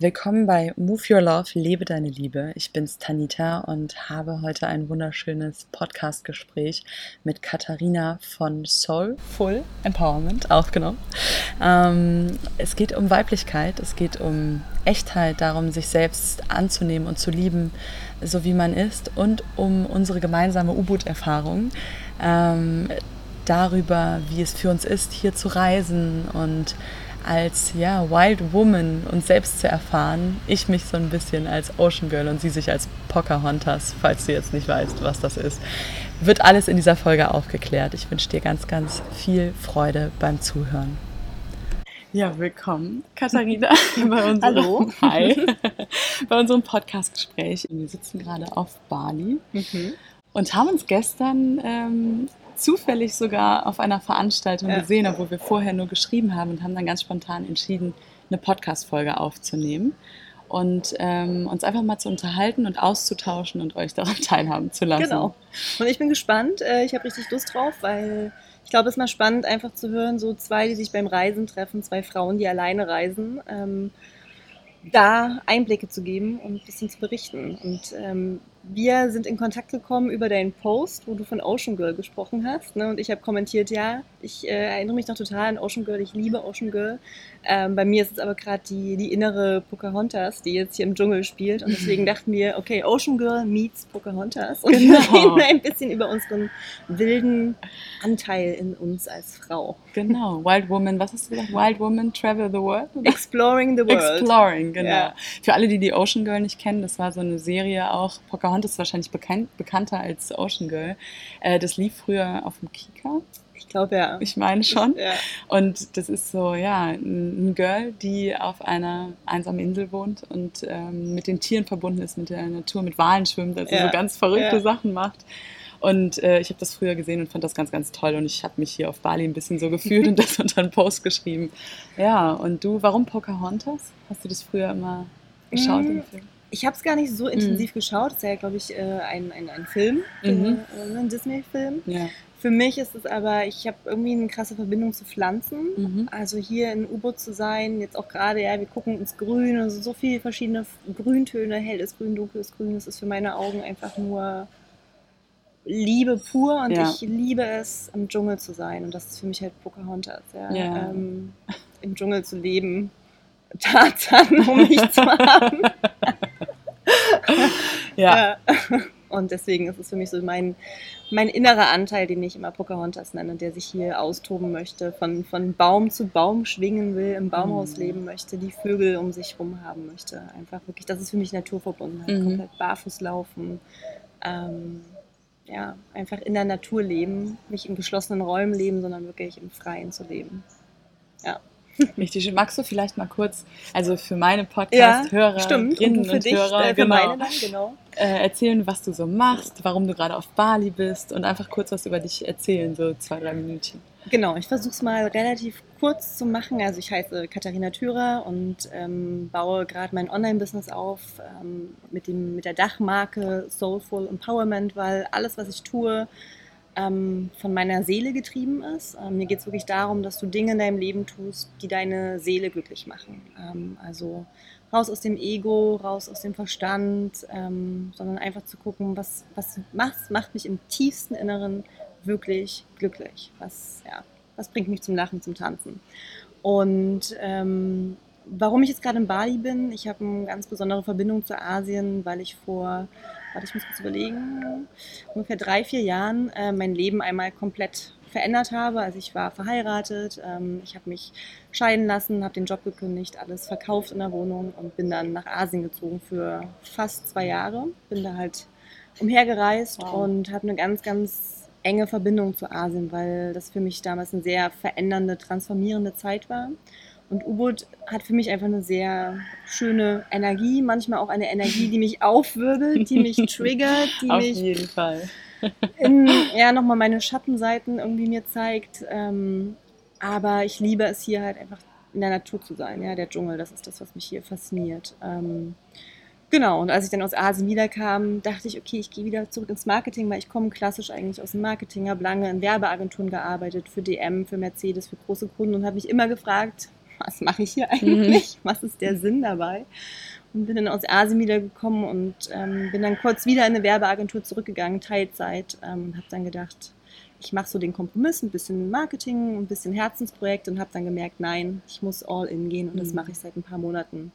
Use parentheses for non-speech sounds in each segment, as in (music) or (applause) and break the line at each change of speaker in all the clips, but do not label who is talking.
Willkommen bei Move Your Love, lebe deine Liebe. Ich bin's Tanita und habe heute ein wunderschönes Podcast-Gespräch mit Katharina von Soulful Empowerment aufgenommen. Ähm, es geht um Weiblichkeit, es geht um Echtheit, darum, sich selbst anzunehmen und zu lieben, so wie man ist, und um unsere gemeinsame U-Boot-Erfahrung. Ähm, darüber, wie es für uns ist, hier zu reisen und als ja, Wild Woman uns selbst zu erfahren. Ich mich so ein bisschen als Ocean Girl und sie sich als Pocahontas, falls du jetzt nicht weißt, was das ist. Wird alles in dieser Folge aufgeklärt. Ich wünsche dir ganz, ganz viel Freude beim Zuhören. Ja, willkommen, Katharina, (laughs) bei unserem,
Hallo.
Hi, (laughs) bei unserem Podcast-Gespräch. Wir sitzen gerade auf Bali
Mhm.
und haben uns gestern ähm, zufällig sogar auf einer Veranstaltung
Ja.
gesehen, obwohl wir vorher nur geschrieben haben und haben dann ganz spontan entschieden, eine Podcast-Folge aufzunehmen und ähm, uns einfach mal zu unterhalten und auszutauschen und euch daran (laughs) teilhaben zu lassen.
Genau. Und ich bin gespannt. Äh, Ich habe richtig Lust drauf, weil ich glaube, es ist mal spannend, einfach zu hören, so zwei, die sich beim Reisen treffen, zwei Frauen, die alleine reisen, ähm, da Einblicke zu geben und ein bisschen zu berichten. Und ähm, wir sind in Kontakt gekommen über deinen Post, wo du von Ocean Girl gesprochen hast. Ne? Und ich habe kommentiert, ja, ich äh, erinnere mich noch total an Ocean Girl, ich liebe Ocean Girl. Ähm, bei mir ist es aber gerade die, die innere Pocahontas, die jetzt hier im Dschungel spielt. Und deswegen (laughs) dachten wir, okay, Ocean Girl meets Pocahontas. Und
Genau. (laughs)
wir reden ein bisschen über unseren wilden Anteil in uns als Frau.
Genau, Wild Woman, was hast du gesagt? Wild Woman Travel the World? oder?
Exploring the world.
Exploring, genau.
Ja.
Für alle, die die Ocean Girl nicht kennen, das war so eine Serie auch. Pocahontas ist wahrscheinlich bekannt, bekannter als Ocean Girl. Äh, das lief früher auf dem Kika,
Ich glaube ja.
ich meine schon.
Ja.
Und das ist so, ja, ein Girl, die auf einer einsamen Insel wohnt und ähm, mit den Tieren verbunden ist, mit der Natur, mit Walen schwimmt, also
Ja.
so ganz verrückte
Ja.
Sachen macht. Und äh, ich habe das früher gesehen und fand das ganz, ganz toll. Und ich habe mich hier auf Bali ein bisschen so gefühlt (laughs) und das unter einen Post geschrieben. Ja, und du, warum Pocahontas? Hast du das früher immer geschaut
Mm,
im Film?
Ich habe es gar nicht so intensiv geschaut. Das ist ja, glaube ich, äh, ein, ein, ein Film,
Mhm.
äh, ein Disney-Film.
Ja.
Für mich ist es aber, ich habe irgendwie eine krasse Verbindung zu Pflanzen.
Mhm.
Also hier in U-Boot zu sein, jetzt auch gerade, ja, wir gucken ins Grün, also so viele verschiedene Grüntöne, helles Grün, dunkles Grün, das ist für meine Augen einfach nur Liebe pur und
Ja.
ich liebe es, im Dschungel zu sein und das ist für mich halt Pocahontas, ja.
Ja.
Ähm, Im Dschungel zu leben, (laughs) Tarzan um mich zu haben. (laughs)
Ja.
Ja. Und deswegen ist es für mich so mein, mein innerer Anteil, den ich immer Pocahontas nenne, der sich hier austoben möchte, von, von Baum zu Baum schwingen will, im Baumhaus
Mhm.
leben möchte, die Vögel um sich rum haben möchte. Einfach wirklich, das ist für mich Naturverbundenheit.
Mhm.
Komplett barfuß laufen. Ähm, ja, einfach in der Natur leben, nicht in geschlossenen Räumen leben, sondern wirklich im Freien zu leben. (laughs)
Richtig schön. Magst du vielleicht mal kurz, also für meine
Ja,
Podcast-Hörer,
stimmt. Und du für
und
dich,
Hörer,
äh, für
genau,
meine dann, genau.
äh, erzählen, was du so machst, warum du gerade auf Bali bist und einfach kurz was über dich erzählen, so zwei, drei Minütchen.
Genau, ich versuche es mal relativ kurz zu machen. Also ich heiße Katharina Thürer und ähm, baue gerade mein Online-Business auf ähm, mit, dem, mit der Dachmarke Soulful Empowerment, weil alles, was ich tue, ähm, von meiner Seele getrieben ist. Ähm, mir geht es wirklich darum, dass du Dinge in deinem Leben tust, die deine Seele glücklich machen. Ähm, also raus aus dem Ego, raus aus dem Verstand, ähm, sondern einfach zu gucken, was, was macht, macht mich im tiefsten Inneren wirklich glücklich. Was, ja, was bringt mich zum Lachen, zum Tanzen. Und ähm, warum ich jetzt gerade in Bali bin, ich habe eine ganz besondere Verbindung zu Asien, weil ich vor, warte, ich muss kurz überlegen, ungefähr drei, vier Jahren äh, mein Leben einmal komplett verändert habe. Also ich war verheiratet, ähm, ich habe mich scheiden lassen, habe den Job gekündigt, alles verkauft in der Wohnung und bin dann nach Asien gezogen für fast zwei Jahre. Bin da halt umhergereist
Wow.
und habe eine ganz, ganz enge Verbindung zu Asien, weil das für mich damals eine sehr verändernde, transformierende Zeit war. Und U-Boot hat für mich einfach eine sehr schöne Energie, manchmal auch eine Energie, die mich aufwirbelt, die mich (laughs) triggert, die
Auf
mich
jeden Fall.
in, ja, nochmal meine Schattenseiten irgendwie mir zeigt. Ähm, aber ich liebe es hier halt einfach in der Natur zu sein. Ja, der Dschungel, das ist das, was mich hier fasziniert. Ähm, genau, und als ich dann aus Asien wiederkam, dachte ich, okay, ich gehe wieder zurück ins Marketing, weil ich komme klassisch eigentlich aus dem Marketing, habe lange in Werbeagenturen gearbeitet, für DM, für Mercedes, für große Kunden und habe mich immer gefragt, was mache ich hier eigentlich? Mhm. Was ist der Sinn dabei? Und bin dann aus Asien wiedergekommen und ähm, bin dann kurz wieder in eine Werbeagentur zurückgegangen, Teilzeit, ähm, und habe dann gedacht, ich mache so den Kompromiss, ein bisschen Marketing, ein bisschen Herzensprojekt und habe dann gemerkt, nein, ich muss all in gehen und mhm. das mache ich seit ein paar Monaten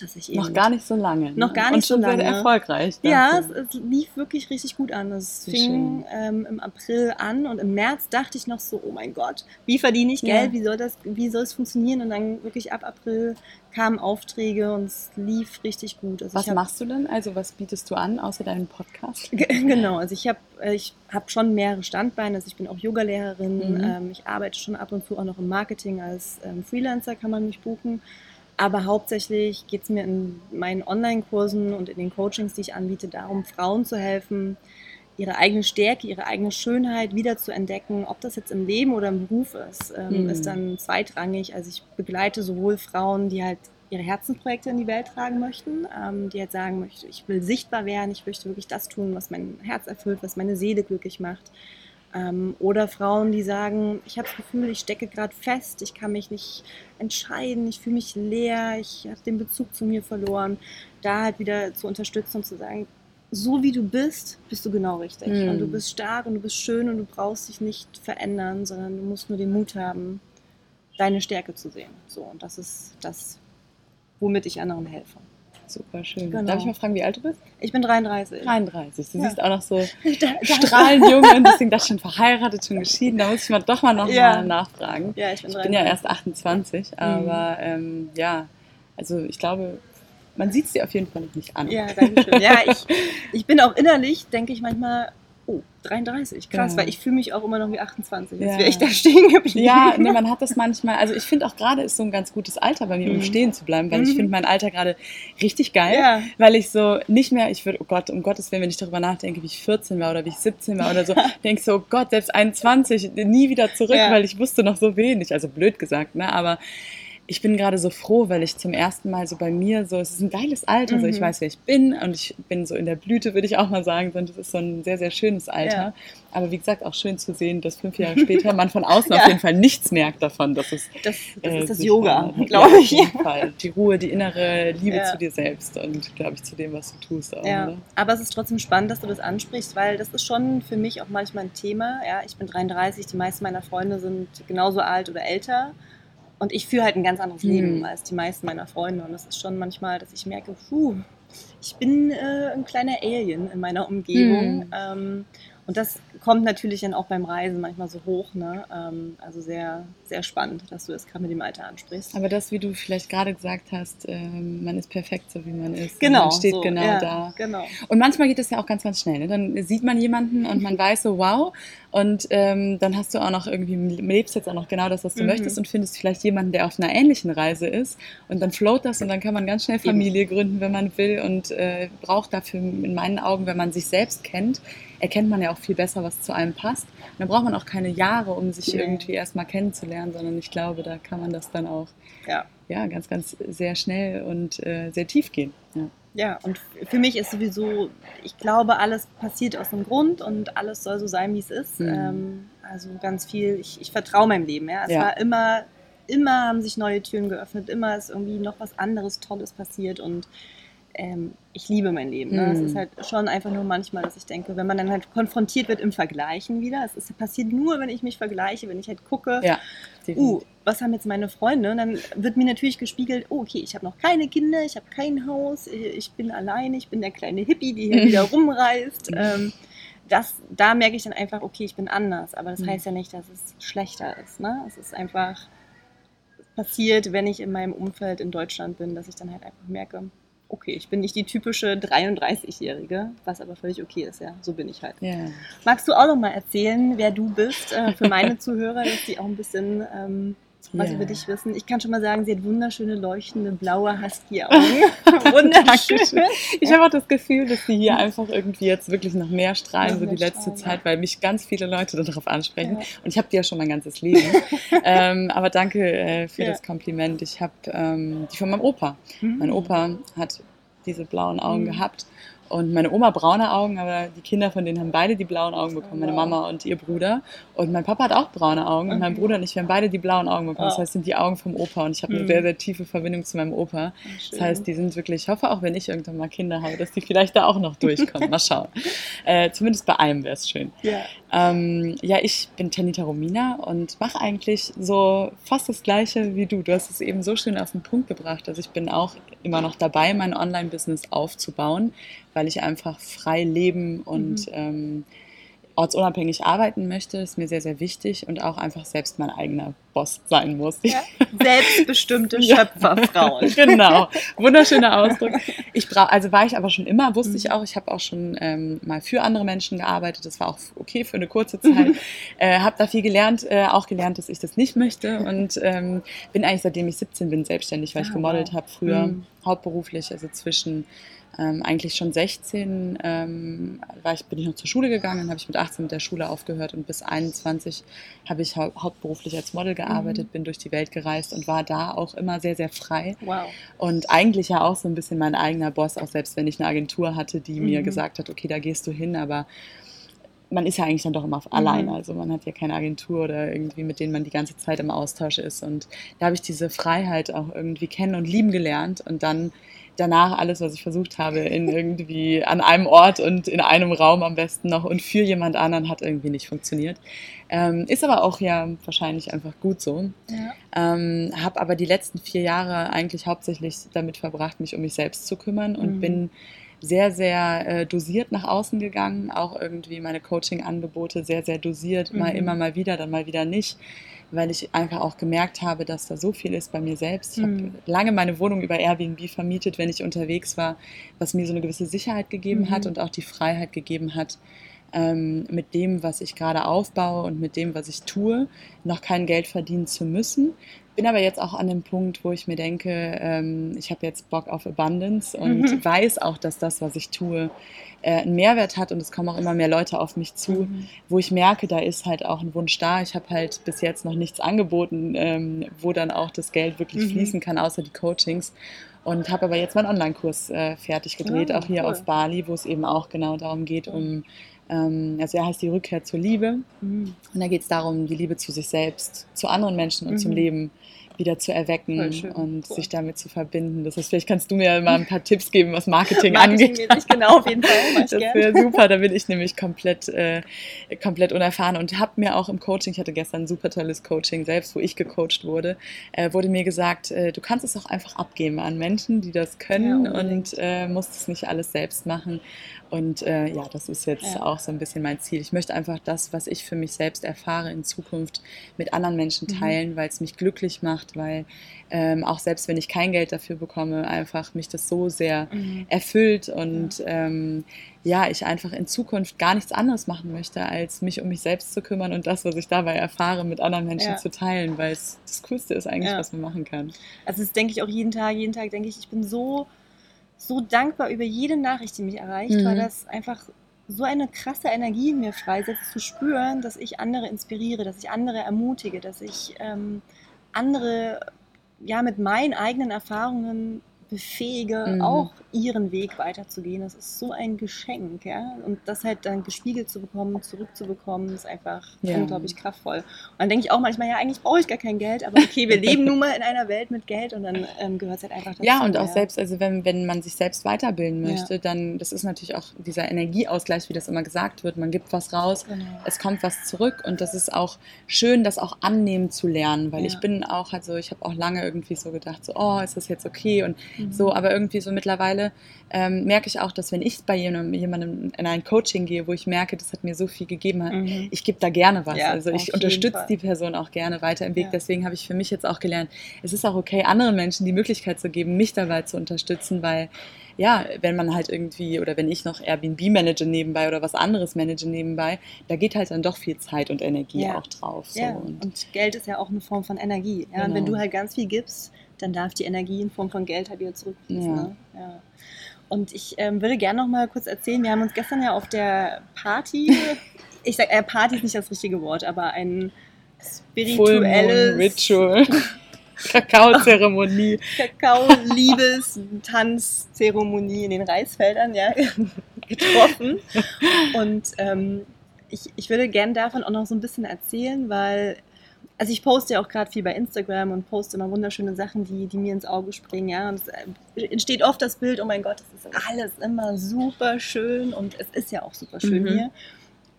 dass ich eben noch gar nicht so lange. Ne?
Noch gar nicht und
schon
so lange.
Sehr erfolgreich.
Ja, es, es, lief wirklich richtig gut an. Es fing ähm, im April an und im März dachte ich noch so, oh mein Gott, wie verdiene ich Geld? Ja. Wie soll das, wie soll es funktionieren? Und dann wirklich ab April kamen Aufträge und es lief richtig gut.
Also was hab, machst du denn? Also was bietest du an außer deinem Podcast? (laughs)
genau, also ich habe äh, ich hab schon mehrere Standbeine. Also ich bin auch Yogalehrerin. Mhm. Ähm, ich arbeite schon ab und zu auch noch im Marketing als ähm, Freelancer kann man mich buchen. Aber hauptsächlich geht es mir in meinen Online-Kursen und in den Coachings, die ich anbiete, darum, Frauen zu helfen, ihre eigene Stärke, ihre eigene Schönheit wieder zu entdecken. Ob das jetzt im Leben oder im Beruf ist, ähm, mhm. ist dann zweitrangig. Also ich begleite sowohl Frauen, die halt ihre Herzensprojekte in die Welt tragen möchten, ähm, die halt sagen möchten, ich will sichtbar werden, ich möchte wirklich das tun, was mein Herz erfüllt, was meine Seele glücklich macht. Ähm, oder Frauen, die sagen, ich habe das Gefühl, ich stecke gerade fest, ich kann mich nicht entscheiden, ich fühle mich leer, ich habe den Bezug zu mir verloren. Da halt wieder zu unterstützen und zu sagen, so wie du bist, bist du genau richtig. Mhm. Und du bist stark und du bist schön und du brauchst dich nicht verändern, sondern du musst nur den Mut haben, deine Stärke zu sehen. So, und das ist das, womit ich anderen helfe.
Super schön. Genau. Darf ich mal fragen, wie alt du bist?
Ich bin 33.
33. Du ja. siehst auch noch so (laughs) strahlend jung und deswegen das schon verheiratet, schon geschieden. Da muss ich mal doch mal noch ja. mal nachfragen. Ja, ich bin 33. Ich bin ja erst 28, mhm. aber ähm, ja, also ich glaube, man sieht es dir auf jeden Fall noch nicht an.
Ja, danke schön. Ja, ich, (laughs) ich bin auch innerlich, denke ich manchmal, oh, 33, krass, ja. weil ich fühle mich auch immer noch wie 28, als ja. wäre ich da stehen geblieben.
Ja, nee, man hat das manchmal, also ich finde auch gerade ist so ein ganz gutes Alter bei mir, um mhm. stehen zu bleiben, weil mhm. ich finde mein Alter gerade richtig geil, ja. weil ich so nicht mehr, ich würde, oh Gott, um Gottes Willen, wenn ich darüber nachdenke, wie ich 14 war oder wie ich 17 war oder so, (laughs) denke ich so, oh Gott, selbst 21, nie wieder zurück, weil ich wusste noch so wenig, also blöd gesagt, ne, aber ich bin gerade so froh, weil ich zum ersten Mal so bei mir so, es ist ein geiles Alter, mhm. so ich mhm. weiß, wer ich bin und ich bin so in der Blüte, würde ich auch mal sagen, und es ist so ein sehr, sehr schönes Alter. Ja. Aber wie gesagt, auch schön zu sehen, dass fünf Jahre später (laughs) man von außen ja. auf jeden Fall nichts merkt davon, dass es.
Das, das äh, ist das Yoga, glaube (laughs) ich.
Auf jeden Fall. Die Ruhe, die innere Liebe ja. zu dir selbst und, glaube ich, zu dem, was du tust. Auch,
ja. Oder? Aber es ist trotzdem spannend, dass du das ansprichst, weil das ist schon für mich auch manchmal ein Thema. Ja, ich bin 33, die meisten meiner Freunde sind genauso alt oder älter. Und ich führe halt ein ganz anderes Leben mhm. als die meisten meiner Freunde. Und das ist schon manchmal, dass ich merke, puh, ich bin äh, ein kleiner Alien in meiner Umgebung. Mhm. Ähm, und das kommt natürlich dann auch beim Reisen manchmal so hoch. Ne? Ähm, also sehr, sehr spannend, dass du das gerade mit dem Alter ansprichst.
Aber das, wie du vielleicht gerade gesagt hast, ähm, man ist perfekt so, wie man ist. Genau. Man steht so, genau ja, da. Genau. Und manchmal geht es ja auch ganz, ganz schnell. Ne? Dann sieht man jemanden und man weiß so, wow. Und ähm, dann hast du auch noch irgendwie, lebst jetzt auch noch genau das, was du mhm. möchtest und findest vielleicht jemanden, der auf einer ähnlichen Reise ist. Und dann float das und dann kann man ganz schnell Familie gründen, wenn man will und äh, braucht dafür in meinen Augen, wenn man sich selbst kennt, erkennt man ja auch viel besser, was zu einem passt. Und dann braucht man auch keine Jahre, um sich irgendwie erstmal kennenzulernen, sondern ich glaube, da kann man das dann auch ja. Ja, ganz, ganz sehr schnell und äh, sehr tief gehen. Ja.
Ja, und für mich ist sowieso, ich glaube, alles passiert aus einem Grund und alles soll so sein, wie es ist. Mhm. Ähm, also ganz viel, ich, ich vertraue meinem Leben. Ja. Es ja. war immer, immer haben sich neue Türen geöffnet, immer ist irgendwie noch was anderes Tolles passiert und ähm, ich liebe mein Leben. Ne? Mhm. Es ist halt schon einfach nur manchmal, dass ich denke, wenn man dann halt konfrontiert wird im Vergleichen wieder, es ist, passiert nur, wenn ich mich vergleiche, wenn ich halt gucke, ja, uh, was haben jetzt meine Freunde? Und dann wird mir natürlich gespiegelt, oh, okay, ich habe noch keine Kinder, ich habe kein Haus, ich bin alleine, ich bin der kleine Hippie, die hier (laughs) wieder rumreist. Ähm, das, da merke ich dann einfach, okay, ich bin anders. Aber das mhm. heißt ja nicht, dass es schlechter ist. Ne? Es ist einfach passiert, wenn ich in meinem Umfeld in Deutschland bin, dass ich dann halt einfach merke, okay, ich bin nicht die typische 33-Jährige, was aber völlig okay ist, ja. So bin ich halt. Yeah. Magst du auch noch mal erzählen, wer du bist, äh, für meine (laughs) Zuhörer, dass die auch ein bisschen ähm, was yeah. über dich wissen. Ich kann schon mal sagen, sie hat wunderschöne, leuchtende, blaue Husky-Augen.
Wunderschön. (laughs) (laughs) ich habe auch das Gefühl, dass sie hier einfach irgendwie jetzt wirklich noch mehr strahlen, so die letzte Zeit, weil mich ganz viele Leute darauf ansprechen. Ja. Und ich habe die ja schon mein ganzes Leben. (laughs) ähm, aber danke äh, für ja. das Kompliment. Ich habe ähm, die von meinem Opa. Mhm. Mein Opa hat diese blauen Augen mhm. gehabt Und meine Oma braune Augen, aber die Kinder von denen haben beide die blauen Augen bekommen, meine Mama und ihr Bruder. Und mein Papa hat auch braune Augen und mein Bruder und ich, wir haben beide die blauen Augen bekommen. Das heißt, sind die Augen vom Opa und ich habe eine sehr, sehr tiefe Verbindung zu meinem Opa. Das heißt, die sind wirklich, ich hoffe auch, wenn ich irgendwann mal Kinder habe, dass die vielleicht da auch noch durchkommen. Mal schauen. (laughs) Äh, zumindest bei einem wäre es schön. Ja. Ähm, ja, ich bin Tanita Romina und mache eigentlich so fast das Gleiche wie du. Du hast es eben so schön auf den Punkt gebracht. Also ich bin auch immer noch dabei, mein Online-Business aufzubauen, weil ich einfach frei leben und mhm. ähm, ortsunabhängig arbeiten möchte, ist mir sehr, sehr wichtig und auch einfach selbst mein eigener Boss sein muss.
Ja, (laughs) selbstbestimmte Schöpferfrauen. (laughs)
genau, wunderschöner (laughs) Ausdruck. Ich brauche, also war ich aber schon immer, wusste mhm. ich auch, ich habe auch schon ähm, mal für andere Menschen gearbeitet, das war auch okay für eine kurze Zeit. Mhm. Äh, habe da viel gelernt, äh, auch gelernt, dass ich das nicht möchte und ähm, bin eigentlich seitdem ich 17 bin selbstständig, weil ich ah, gemodelt habe früher, mhm. hauptberuflich, also zwischen ähm, eigentlich schon 16 ähm, war ich, bin ich noch zur Schule gegangen, dann habe ich mit 18 mit der Schule aufgehört und bis 21 habe ich hau hauptberuflich als Model gearbeitet, mhm. bin durch die Welt gereist und war da auch immer sehr, sehr frei. Wow. Und eigentlich ja auch so ein bisschen mein eigener Boss, auch selbst wenn ich eine Agentur hatte, die mhm. mir gesagt hat, okay, da gehst du hin, aber man ist ja eigentlich dann doch immer mhm. alleine. Also man hat ja keine Agentur oder irgendwie, mit denen man die ganze Zeit im Austausch ist. Und da habe ich diese Freiheit auch irgendwie kennen und lieben gelernt und dann danach alles, was ich versucht habe, in irgendwie an einem Ort und in einem Raum am besten noch und für jemand anderen hat irgendwie nicht funktioniert. Ähm, ist aber auch ja wahrscheinlich einfach gut so. Ja. Ähm, habe aber die letzten vier Jahre eigentlich hauptsächlich damit verbracht, mich um mich selbst zu kümmern und mhm. bin sehr, sehr äh, dosiert nach außen gegangen. Auch irgendwie meine Coaching-Angebote sehr, sehr dosiert. Mhm. Mal immer mal wieder, dann mal wieder nicht weil ich einfach auch gemerkt habe, dass da so viel ist bei mir selbst. Ich mhm. habe lange meine Wohnung über Airbnb vermietet, wenn ich unterwegs war, was mir so eine gewisse Sicherheit gegeben mhm. hat und auch die Freiheit gegeben hat, ähm, mit dem, was ich gerade aufbaue und mit dem, was ich tue, noch kein Geld verdienen zu müssen. Bin aber jetzt auch an dem Punkt, wo ich mir denke, ähm, ich habe jetzt Bock auf Abundance und mhm. weiß auch, dass das, was ich tue, äh, einen Mehrwert hat und es kommen auch immer mehr Leute auf mich zu, mhm. wo ich merke, da ist halt auch ein Wunsch da. Ich habe halt bis jetzt noch nichts angeboten, ähm, wo dann auch das Geld wirklich mhm. fließen kann, außer die Coachings. Und habe aber jetzt meinen Online-Kurs äh, fertig gedreht, oh, auch hier cool. auf Bali, wo es eben auch genau darum geht, um ähm, also er heißt die Rückkehr zur Liebe. Mhm. Und da geht es darum, die Liebe zu sich selbst, zu anderen Menschen und mhm. zum Leben wieder zu erwecken und cool. sich damit zu verbinden. Das heißt, vielleicht kannst du mir mal ein paar Tipps geben, was Marketing, Marketing angeht.
Ich (laughs) genau, auf jeden Fall.
Das wäre super, da bin ich nämlich komplett, äh, komplett unerfahren und habe mir auch im Coaching, ich hatte gestern ein super tolles Coaching selbst, wo ich gecoacht wurde, äh, wurde mir gesagt, äh, du kannst es auch einfach abgeben an Menschen, die das können ja, und äh, musst es nicht alles selbst machen. Und äh, ja, das ist jetzt ja. auch so ein bisschen mein Ziel. Ich möchte einfach das, was ich für mich selbst erfahre, in Zukunft mit anderen Menschen mhm. teilen, mhm. weil es mich glücklich macht, weil ähm, auch selbst wenn ich kein Geld dafür bekomme, einfach mich das so sehr mhm. erfüllt und ja. Ähm, ja, ich einfach in Zukunft gar nichts anderes machen möchte, als mich um mich selbst zu kümmern und das, was ich dabei erfahre, mit anderen Menschen ja. zu teilen, weil es das Coolste ist eigentlich, was man machen kann.
Also das denke ich auch jeden Tag, jeden Tag denke ich, ich bin so so dankbar über jede Nachricht, die mich erreicht, mhm. weil das einfach so eine krasse Energie in mir freisetzt, zu spüren, dass ich andere inspiriere, dass ich andere ermutige, dass ich ähm, andere ja mit meinen eigenen Erfahrungen befähige, mhm. auch ihren Weg weiterzugehen. Das ist so ein Geschenk, ja. Und das halt dann gespiegelt zu bekommen, zurückzubekommen, ist einfach ja. unglaublich kraftvoll. Und dann denke ich auch manchmal, ja, eigentlich brauche ich gar kein Geld, aber okay, wir leben nun mal in einer Welt mit Geld und dann ähm, gehört es halt einfach dazu.
Ja, und auch ja. selbst, also wenn, wenn man sich selbst weiterbilden möchte, ja. dann, das ist natürlich auch dieser Energieausgleich, wie das immer gesagt wird. Man gibt was raus, genau. es kommt was zurück und das ist auch schön, das auch annehmen zu lernen, weil ich bin auch, also ich habe auch lange irgendwie so gedacht, so, oh, ist das jetzt okay und Mhm. So, aber irgendwie so mittlerweile ähm, merke ich auch, dass wenn ich bei jemandem, jemandem, in ein Coaching gehe, wo ich merke, das hat mir so viel gegeben, hat, mhm. ich gebe da gerne was. Ja, also ich unterstütze die Person auch gerne weiter im Weg. Ja. Deswegen habe ich für mich jetzt auch gelernt, es ist auch okay, anderen Menschen die Möglichkeit zu geben, mich dabei zu unterstützen, weil ja, wenn man halt irgendwie oder wenn ich noch Airbnb manage nebenbei oder was anderes manage nebenbei, da geht halt dann doch viel Zeit und Energie ja. auch drauf.
So. Ja. Und, und, Geld ist ja auch eine Form von Energie. Ja? Genau. Und wenn genau. du halt ganz viel gibst, dann darf die Energie in Form von Geld halt wieder zurückfließen. Ja. Ne? ja. Und ich ähm, würde gerne noch mal kurz erzählen, wir haben uns gestern ja auf der Party, (laughs) ich sage, äh, Party ist nicht das richtige Wort, aber ein spirituelles
Ritual. (laughs) Kakaozeremonie.
Kakao-Liebes-Tanzzeremonie in den Reisfeldern, ja, (laughs) getroffen. Und ähm, ich, ich würde gerne davon auch noch so ein bisschen erzählen, weil also ich poste ja auch gerade viel bei Instagram und poste immer wunderschöne Sachen, die, die mir ins Auge springen, ja. Und es äh, entsteht oft das Bild, oh mein Gott, es ist alles immer super schön und es ist ja auch super schön mhm. hier.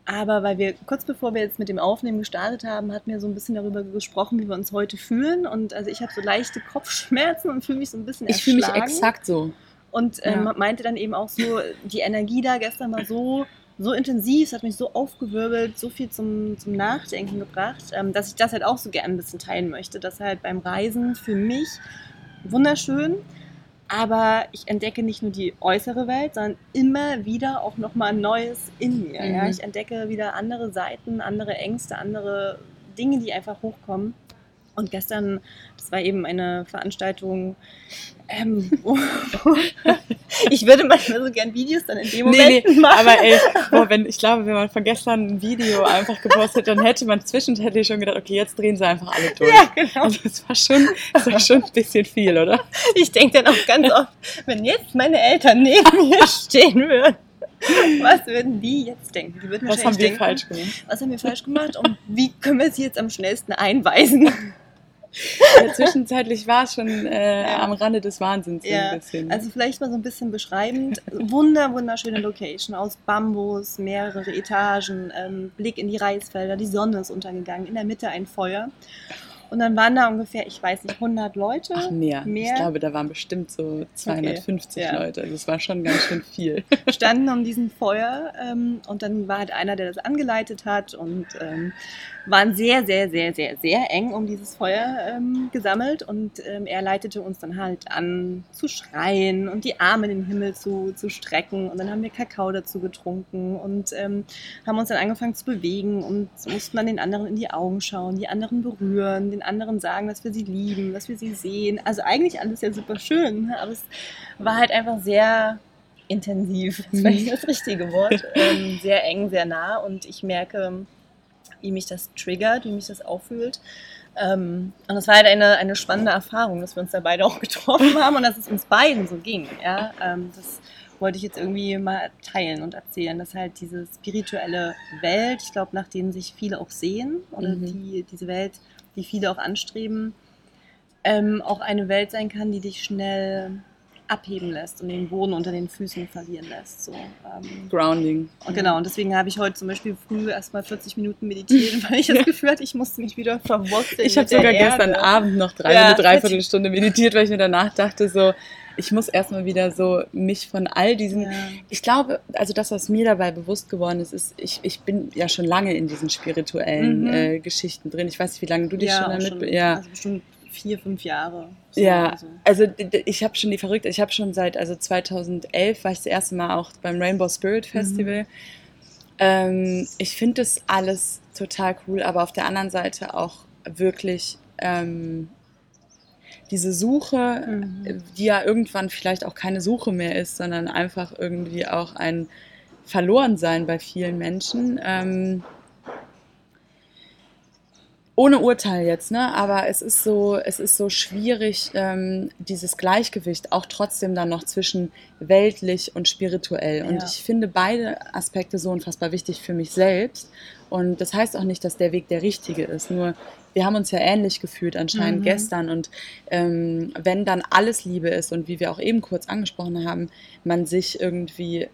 Aber weil wir kurz bevor wir jetzt mit dem Aufnehmen gestartet haben, hatten wir so ein bisschen darüber gesprochen, wie wir uns heute fühlen. Und also ich habe so leichte Kopfschmerzen und fühle mich so ein bisschen
Ich fühle mich exakt so.
Und ähm, ja. meinte dann eben auch so, die Energie da gestern war so so intensiv, es hat mich so aufgewirbelt, so viel zum, zum Nachdenken gebracht, ähm, dass ich das halt auch so gerne ein bisschen teilen möchte. Das halt beim Reisen für mich wunderschön, aber ich entdecke nicht nur die äußere Welt, sondern immer wieder auch nochmal Neues in mir. Mhm. Ja? Ich entdecke wieder andere Seiten, andere Ängste, andere Dinge, die einfach hochkommen. Und gestern, das war eben eine Veranstaltung, ähm, (laughs) ich würde manchmal so gern Videos dann in dem Moment nee, nee, machen.
Aber ey, boah, wenn, ich glaube, wenn man von gestern ein Video einfach gepostet, dann hätte man zwischendurch schon gedacht, okay, jetzt drehen sie einfach alle durch. Ja, genau. Also das war schon, das war schon ein bisschen viel, oder?
Ich denke dann auch ganz oft, wenn jetzt meine Eltern neben (laughs) mir stehen würden. Was würden die jetzt denken? Die würden
was haben wir
denken,
falsch gemacht?
Was haben wir falsch gemacht und wie können wir sie jetzt am schnellsten einweisen? (laughs)
Ja, zwischenzeitlich war es schon äh, ja. am Rande des Wahnsinns
ja. ein bisschen. Also vielleicht mal so ein bisschen beschreibend. Wunder, wunderschöne Location aus Bambus, mehrere Etagen, ähm, Blick in die Reisfelder, die Sonne ist untergegangen, in der Mitte ein Feuer. Und dann waren da ungefähr, ich weiß nicht, 100 Leute.
Ach, mehr. mehr. Ich glaube, da waren bestimmt so 250 okay. Leute. Also es war schon ganz schön viel. (laughs)
Standen um diesen Feuer ähm, und dann war halt einer, der das angeleitet hat und ähm, waren sehr, sehr, sehr, sehr, sehr eng um dieses Feuer ähm, gesammelt und ähm, er leitete uns dann halt an zu schreien und die Arme in den Himmel zu, zu strecken und dann haben wir Kakao dazu getrunken und ähm, haben uns dann angefangen zu bewegen und mussten dann den anderen in die Augen schauen, die anderen berühren, den anderen sagen, dass wir sie lieben, dass wir sie sehen. Also eigentlich alles ja super schön, ne? aber es war halt einfach sehr intensiv, (laughs) das war nicht das richtige Wort, ähm, sehr eng, sehr nah und ich merke, wie mich das triggert, wie mich das auffühlt. Ähm, und das war halt eine, eine spannende Erfahrung, dass wir uns da beide auch getroffen haben und dass es uns beiden so ging. Ja? Ähm, das wollte ich jetzt irgendwie mal teilen und erzählen, dass halt diese spirituelle Welt, ich glaube, nach denen sich viele auch sehen, oder mhm. die, diese Welt, die viele auch anstreben, ähm, auch eine Welt sein kann, die dich schnell abheben lässt und den Boden unter den Füßen verlieren lässt. So,
ähm, Grounding.
Und genau, und deswegen habe ich heute zum Beispiel früh erstmal 40 Minuten meditiert, (laughs) weil ich das Gefühl hatte, ich musste mich wieder verwurzeln.
Ich habe sogar gestern Abend noch drei, ja, eine Dreiviertelstunde meditiert, weil ich mir danach dachte, so, ich muss erstmal wieder so mich von all diesen. Ja. Ich glaube, also das, was mir dabei bewusst geworden ist, ist, ich, ich bin ja schon lange in diesen spirituellen mhm. äh, Geschichten drin. Ich weiß nicht, wie lange du dich ja, schon damit. Schon,
ja, also bestimmt vier, fünf Jahre.
So ja, also, also ich habe schon die verrückte, ich habe schon seit, also 2011 war ich das erste Mal auch beim Rainbow Spirit Festival. Mhm. Ähm, ich finde das alles total cool, aber auf der anderen Seite auch wirklich ähm, diese Suche, mhm. die ja irgendwann vielleicht auch keine Suche mehr ist, sondern einfach irgendwie auch ein Verlorensein bei vielen Menschen. Ähm, ohne Urteil jetzt, ne? Aber es ist so, es ist so schwierig, ähm, dieses Gleichgewicht auch trotzdem dann noch zwischen weltlich und spirituell. Ja. Und ich finde beide Aspekte so unfassbar wichtig für mich selbst. Und das heißt auch nicht, dass der Weg der richtige ist. Nur wir haben uns ja ähnlich gefühlt anscheinend mhm. gestern. Und ähm, wenn dann alles Liebe ist und wie wir auch eben kurz angesprochen haben, man sich irgendwie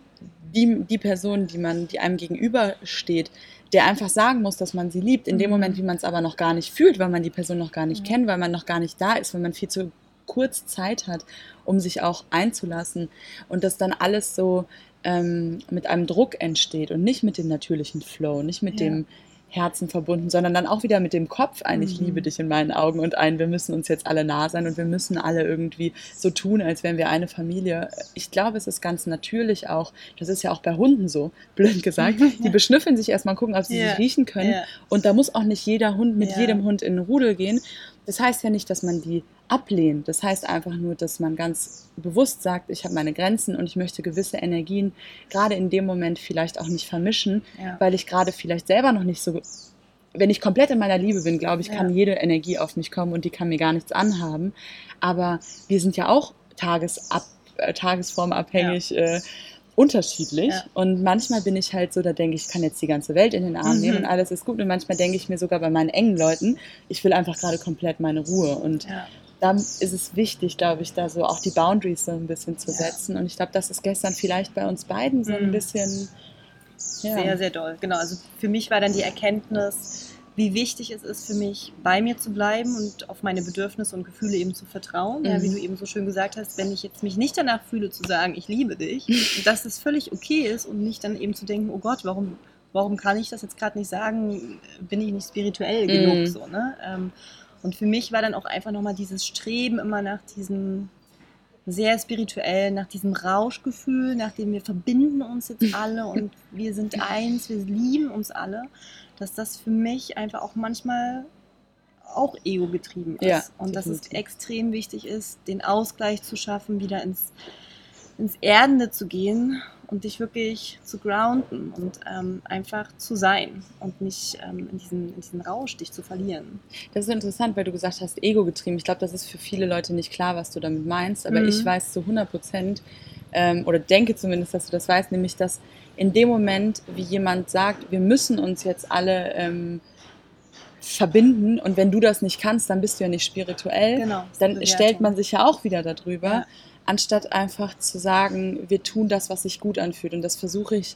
die, die Person, die man, die einem gegenübersteht, der einfach sagen muss, dass man sie liebt, in dem mhm. Moment, wie man es aber noch gar nicht fühlt, weil man die Person noch gar nicht ja. kennt, weil man noch gar nicht da ist, weil man viel zu kurz Zeit hat, um sich auch einzulassen und das dann alles so ähm, mit einem Druck entsteht und nicht mit dem natürlichen Flow, nicht mit ja. dem Herzen verbunden, sondern dann auch wieder mit dem Kopf ein, ich mhm. liebe dich in meinen Augen und ein, wir müssen uns jetzt alle nah sein und wir müssen alle irgendwie so tun, als wären wir eine Familie. Ich glaube, es ist ganz natürlich auch, das ist ja auch bei Hunden so, (laughs) blöd gesagt, (laughs) die beschnüffeln sich erstmal, gucken, ob sie yeah. sich riechen können yeah. und da muss auch nicht jeder Hund mit yeah. jedem Hund in den Rudel gehen. Das heißt ja nicht, dass man die ablehnt. Das heißt einfach nur, dass man ganz bewusst sagt, ich habe meine Grenzen und ich möchte gewisse Energien gerade in dem Moment vielleicht auch nicht vermischen, ja. weil ich gerade vielleicht selber noch nicht so wenn ich komplett in meiner Liebe bin, glaube ich,
Ja.
kann jede Energie auf mich kommen und die kann mir gar nichts anhaben. Aber wir sind ja auch tagesab, äh, tagesformabhängig äh, unterschiedlich.
Ja.
Und manchmal bin ich halt so, da denke ich, ich kann jetzt die ganze Welt in den Arm
Mhm.
nehmen und alles ist gut. Und manchmal denke ich mir sogar bei meinen engen Leuten, ich will einfach gerade komplett meine Ruhe. Und
Ja.
dann ist es wichtig, glaube ich, da so auch die Boundaries so ein bisschen zu
Ja.
setzen. Und ich glaube, das ist gestern vielleicht bei uns beiden so ein
Mhm.
bisschen. Ja.
Sehr, sehr doll. Genau, also für mich war dann die Erkenntnis, wie wichtig es ist für mich, bei mir zu bleiben und auf meine Bedürfnisse und Gefühle eben zu vertrauen. Ja,
Mhm.
wie du eben so schön gesagt hast, wenn ich jetzt mich nicht danach fühle zu sagen, ich liebe dich, (laughs) dass das völlig okay ist und nicht dann eben zu denken, oh Gott, warum, warum kann ich das jetzt gerade nicht sagen, bin ich nicht spirituell genug
Mhm.
so, ne? Ähm, Und für mich war dann auch einfach nochmal dieses Streben immer nach diesem sehr spirituell, nach diesem Rauschgefühl, nach dem wir verbinden uns jetzt alle und (laughs) wir sind eins, wir lieben uns alle, dass das für mich einfach auch manchmal auch ego-getrieben ist.
Ja,
und dass es extrem wichtig ist, den Ausgleich zu schaffen, wieder ins, ins Erdende zu gehen und dich wirklich zu grounden und ähm, einfach zu sein und nicht ähm, in, diesen, in diesen Rausch dich zu verlieren.
Das ist interessant, weil du gesagt hast, Ego getrieben. Ich glaube, das ist für viele Leute nicht klar, was du damit meinst. Aber
Mhm.
ich weiß zu 100 Prozent ähm, oder denke zumindest, dass du das weißt, nämlich dass in dem Moment, wie jemand sagt, wir müssen uns jetzt alle ähm, verbinden und wenn du das nicht kannst, dann bist du ja nicht spirituell.
Genau.
Dann stellt man sich ja auch wieder darüber,
Ja.
anstatt einfach zu sagen, wir tun das, was sich gut anfühlt. Und das versuche ich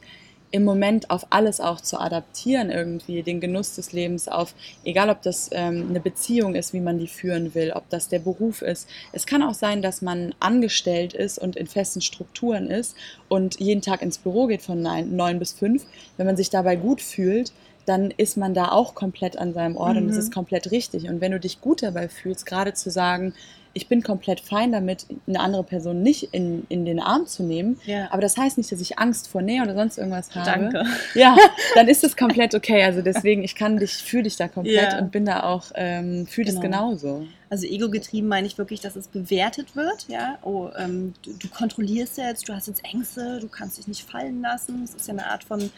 im Moment auf alles auch zu adaptieren, irgendwie den Genuss des Lebens auf, egal ob das ähm, eine Beziehung ist, wie man die führen will, ob das der Beruf ist. Es kann auch sein, dass man angestellt ist und in festen Strukturen ist und jeden Tag ins Büro geht von neun, bis fünf. Wenn man sich dabei gut fühlt, dann ist man da auch komplett an seinem Ort und es
Mhm.
ist komplett richtig. Und wenn du dich gut dabei fühlst, gerade zu sagen, ich bin komplett fein damit, eine andere Person nicht in, in den Arm zu nehmen,
Ja.
aber das heißt nicht, dass ich Angst vor Nähe oder sonst irgendwas habe.
Danke.
Ja, (laughs) dann ist es komplett okay. Also deswegen, ich kann dich, fühle dich da komplett
Ja.
und bin da auch, ähm, fühle das
Genau.
genauso.
Also ego-getrieben meine ich wirklich, dass es bewertet wird. Ja, oh, ähm, du, du kontrollierst jetzt, du hast jetzt Ängste, du kannst dich nicht fallen lassen. Das ist ja eine Art von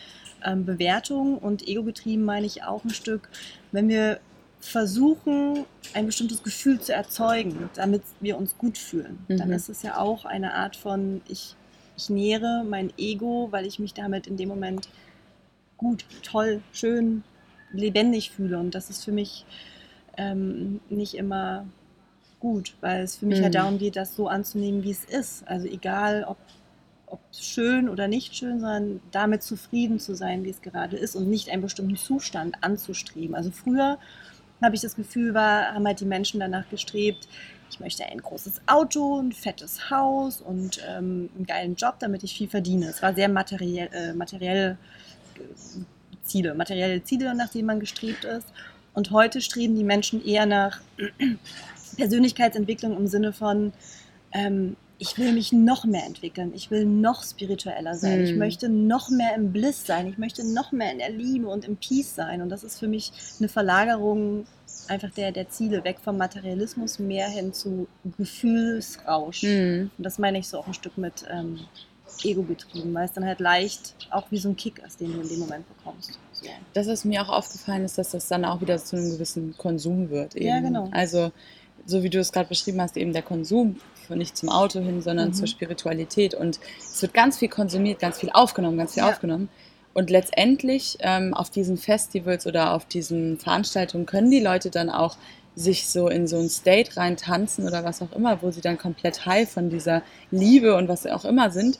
ähm, Bewertung. Und ego-getrieben meine ich auch ein Stück, wenn wir versuchen, ein bestimmtes Gefühl zu erzeugen, damit wir uns gut fühlen, dann
Mhm.
ist es ja auch eine Art von, ich, ich nähere mein Ego, weil ich mich damit in dem Moment gut, toll, schön, lebendig fühle. Und das ist für mich ähm, nicht immer gut, weil es für mich
Mhm.
halt darum geht, das so anzunehmen, wie es ist. Also egal, ob, ob schön oder nicht schön, sondern damit zufrieden zu sein, wie es gerade ist und nicht einen bestimmten Zustand anzustreben. Also früher habe ich das Gefühl, war, haben halt die Menschen danach gestrebt, ich möchte ein großes Auto, ein fettes Haus und ähm, einen geilen Job, damit ich viel verdiene. Es war sehr materiell, äh, materiell äh, Ziele, materielle Ziele, nach denen man gestrebt ist. Und heute streben die Menschen eher nach (clears throat) Persönlichkeitsentwicklung im Sinne von, ähm, ich will mich noch mehr entwickeln, ich will noch spiritueller sein, ich
Hm.
möchte noch mehr im Bliss sein, ich möchte noch mehr in der Liebe und im Peace sein. Und das ist für mich eine Verlagerung einfach der, der Ziele, weg vom Materialismus, mehr hin zu Gefühlsrausch.
Mhm.
Und das meine ich so auch ein Stück mit ähm, Ego getrieben, weil es dann halt leicht auch wie so ein Kick ist, den du in dem Moment bekommst. So.
Das, was mir auch aufgefallen ist, dass das dann auch wieder zu einem gewissen Konsum wird. Eben.
Ja, genau.
Also, so wie du es gerade beschrieben hast, eben der Konsum, nicht zum Auto hin, sondern
Mhm.
zur Spiritualität. Und es wird ganz viel konsumiert, ganz viel aufgenommen, ganz viel
Ja.
aufgenommen. Und letztendlich ähm, auf diesen Festivals oder auf diesen Veranstaltungen können die Leute dann auch sich so in so ein State rein tanzen oder was auch immer, wo sie dann komplett high von dieser Liebe und was auch immer sind.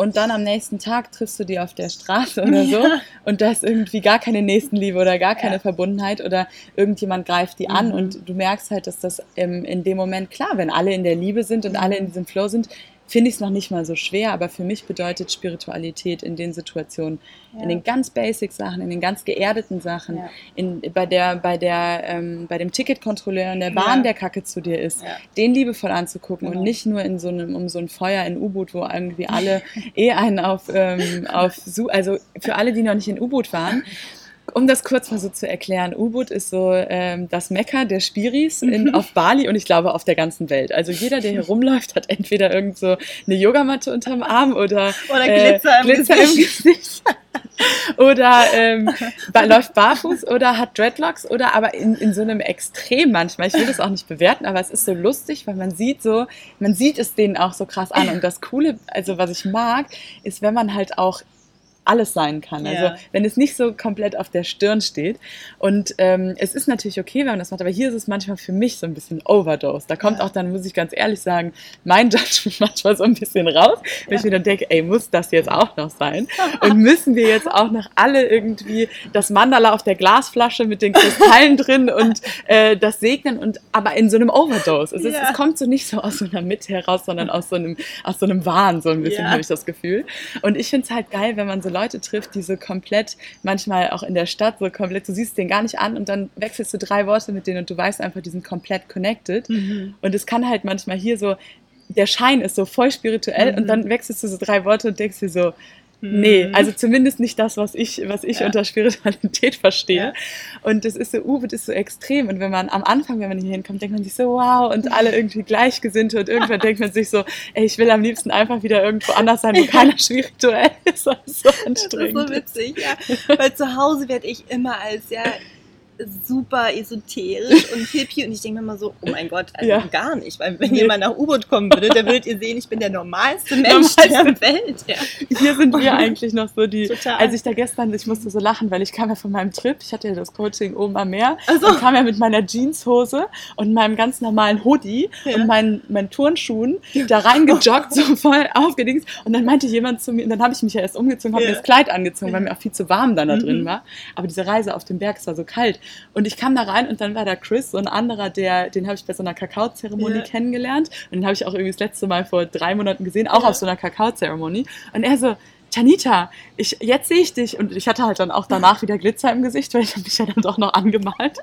Und dann am nächsten Tag triffst du die auf der Straße oder so
Ja.
und da ist irgendwie gar keine Nächstenliebe oder gar keine
Ja.
Verbundenheit oder irgendjemand greift die an
Mhm.
und du merkst halt, dass das ähm, in dem Moment, klar, wenn alle in der Liebe sind und
Mhm.
alle in diesem Flow sind, finde ich es noch nicht mal so schwer, aber für mich bedeutet Spiritualität in den Situationen,
Ja.
in den ganz basic Sachen, in den ganz geerdeten Sachen,
Ja.
in, bei, der, bei, der, ähm, bei dem Ticketkontrolleur in der Bahn,
Ja.
der Kacke zu dir ist, den liebevoll anzugucken
Genau.
und nicht nur in so einem, um so ein Feuer in U-Boot, wo irgendwie alle (laughs) eh einen auf, ähm, auf also für alle, die noch nicht in U-Boot waren, um das kurz mal so zu erklären, U-Boot ist so ähm, das Mekka der Spiris in, auf Bali und ich glaube auf der ganzen Welt. Also jeder, der hier rumläuft, hat entweder irgend so eine Yogamatte unterm Arm oder,
Oder
äh,
Glitzer im
Glitzer
Gesicht.
im Gesicht. (laughs) oder ähm, läuft barfuß oder hat Dreadlocks oder aber in, in so einem Extrem manchmal. Ich will das auch nicht bewerten, aber es ist so lustig, weil man sieht so, man sieht es denen auch so krass an. Und das Coole, also was ich mag, ist, wenn man halt auch alles sein kann. Also
Ja.
wenn es nicht so komplett auf der Stirn steht. Und ähm, es ist natürlich okay, wenn man das macht, aber hier ist es manchmal für mich so ein bisschen Overdose. Da kommt
Ja.
auch dann, muss ich ganz ehrlich sagen, mein (laughs) Judgment manchmal so ein bisschen raus, weil ich mir dann denke, ey, muss das jetzt auch noch sein? (laughs) Und müssen wir jetzt auch noch alle irgendwie das Mandala auf der Glasflasche mit den Kristallen (laughs) drin und äh, das segnen und aber in so einem Overdose. Es, ist,
Ja.
es kommt so nicht so aus so einer Mitte heraus, sondern aus so einem, aus so einem Wahn, so ein bisschen
Ja.
habe ich das Gefühl. Und ich finde es halt geil, wenn man so Leute trifft, die so komplett, manchmal auch in der Stadt, so komplett, du siehst den gar nicht an und dann wechselst du drei Worte mit denen und du weißt einfach, die sind komplett connected.
Mhm.
Und es kann halt manchmal hier so, der Schein ist so voll spirituell
Mhm.
und dann wechselst du so drei Worte und denkst dir so, Nee,
Mhm.
also zumindest nicht das, was ich, was ich
Ja.
unter Spiritualität (laughs) verstehe.
Ja.
Und das ist so, Ubud ist so extrem. Und wenn man am Anfang, wenn man hier hinkommt, denkt man sich so, wow, und alle (laughs) irgendwie Gleichgesinnte und irgendwann denkt man sich so, ey, ich will am liebsten einfach wieder irgendwo anders sein, wo keiner spirituell (laughs) ist. Das ist so
Das ist
anstrengend.
so witzig, ja. Weil zu Hause werde ich immer als ja super esoterisch und hippie und ich denke mir immer so, oh mein Gott, also
Ja.
gar nicht. Weil wenn
Nee.
jemand nach U-Boot kommen würde, dann würdet ihr sehen, ich bin der normalste Mensch
Normalste.
der Welt. Ja.
Hier sind wir eigentlich noch so die,
Total.
als ich da gestern, ich musste so lachen, weil ich kam ja von meinem Trip, ich hatte ja das Coaching oben am Meer
so.
und kam ja mit meiner Jeanshose und meinem ganz normalen Hoodie
Ja.
und meinen, meinen Turnschuhen da reingejoggt, (laughs) so voll aufgedingst und dann meinte jemand zu mir, und dann habe ich mich ja erst umgezogen, habe mir das Kleid angezogen, weil mir auch viel zu warm dann da drin
Mhm.
war, aber diese Reise auf dem Berg, es war so kalt und ich kam da rein und dann war da Chris, so ein anderer, der, den habe ich bei so einer Kakaozeremonie
Ja.
kennengelernt und den habe ich auch irgendwie das letzte Mal vor drei Monaten gesehen, auch
Ja.
auf so einer Kakaozeremonie und er so, Tanita, ich, jetzt sehe ich dich. Und ich hatte halt dann auch danach wieder Glitzer im Gesicht, weil ich habe mich ja dann doch noch angemalt.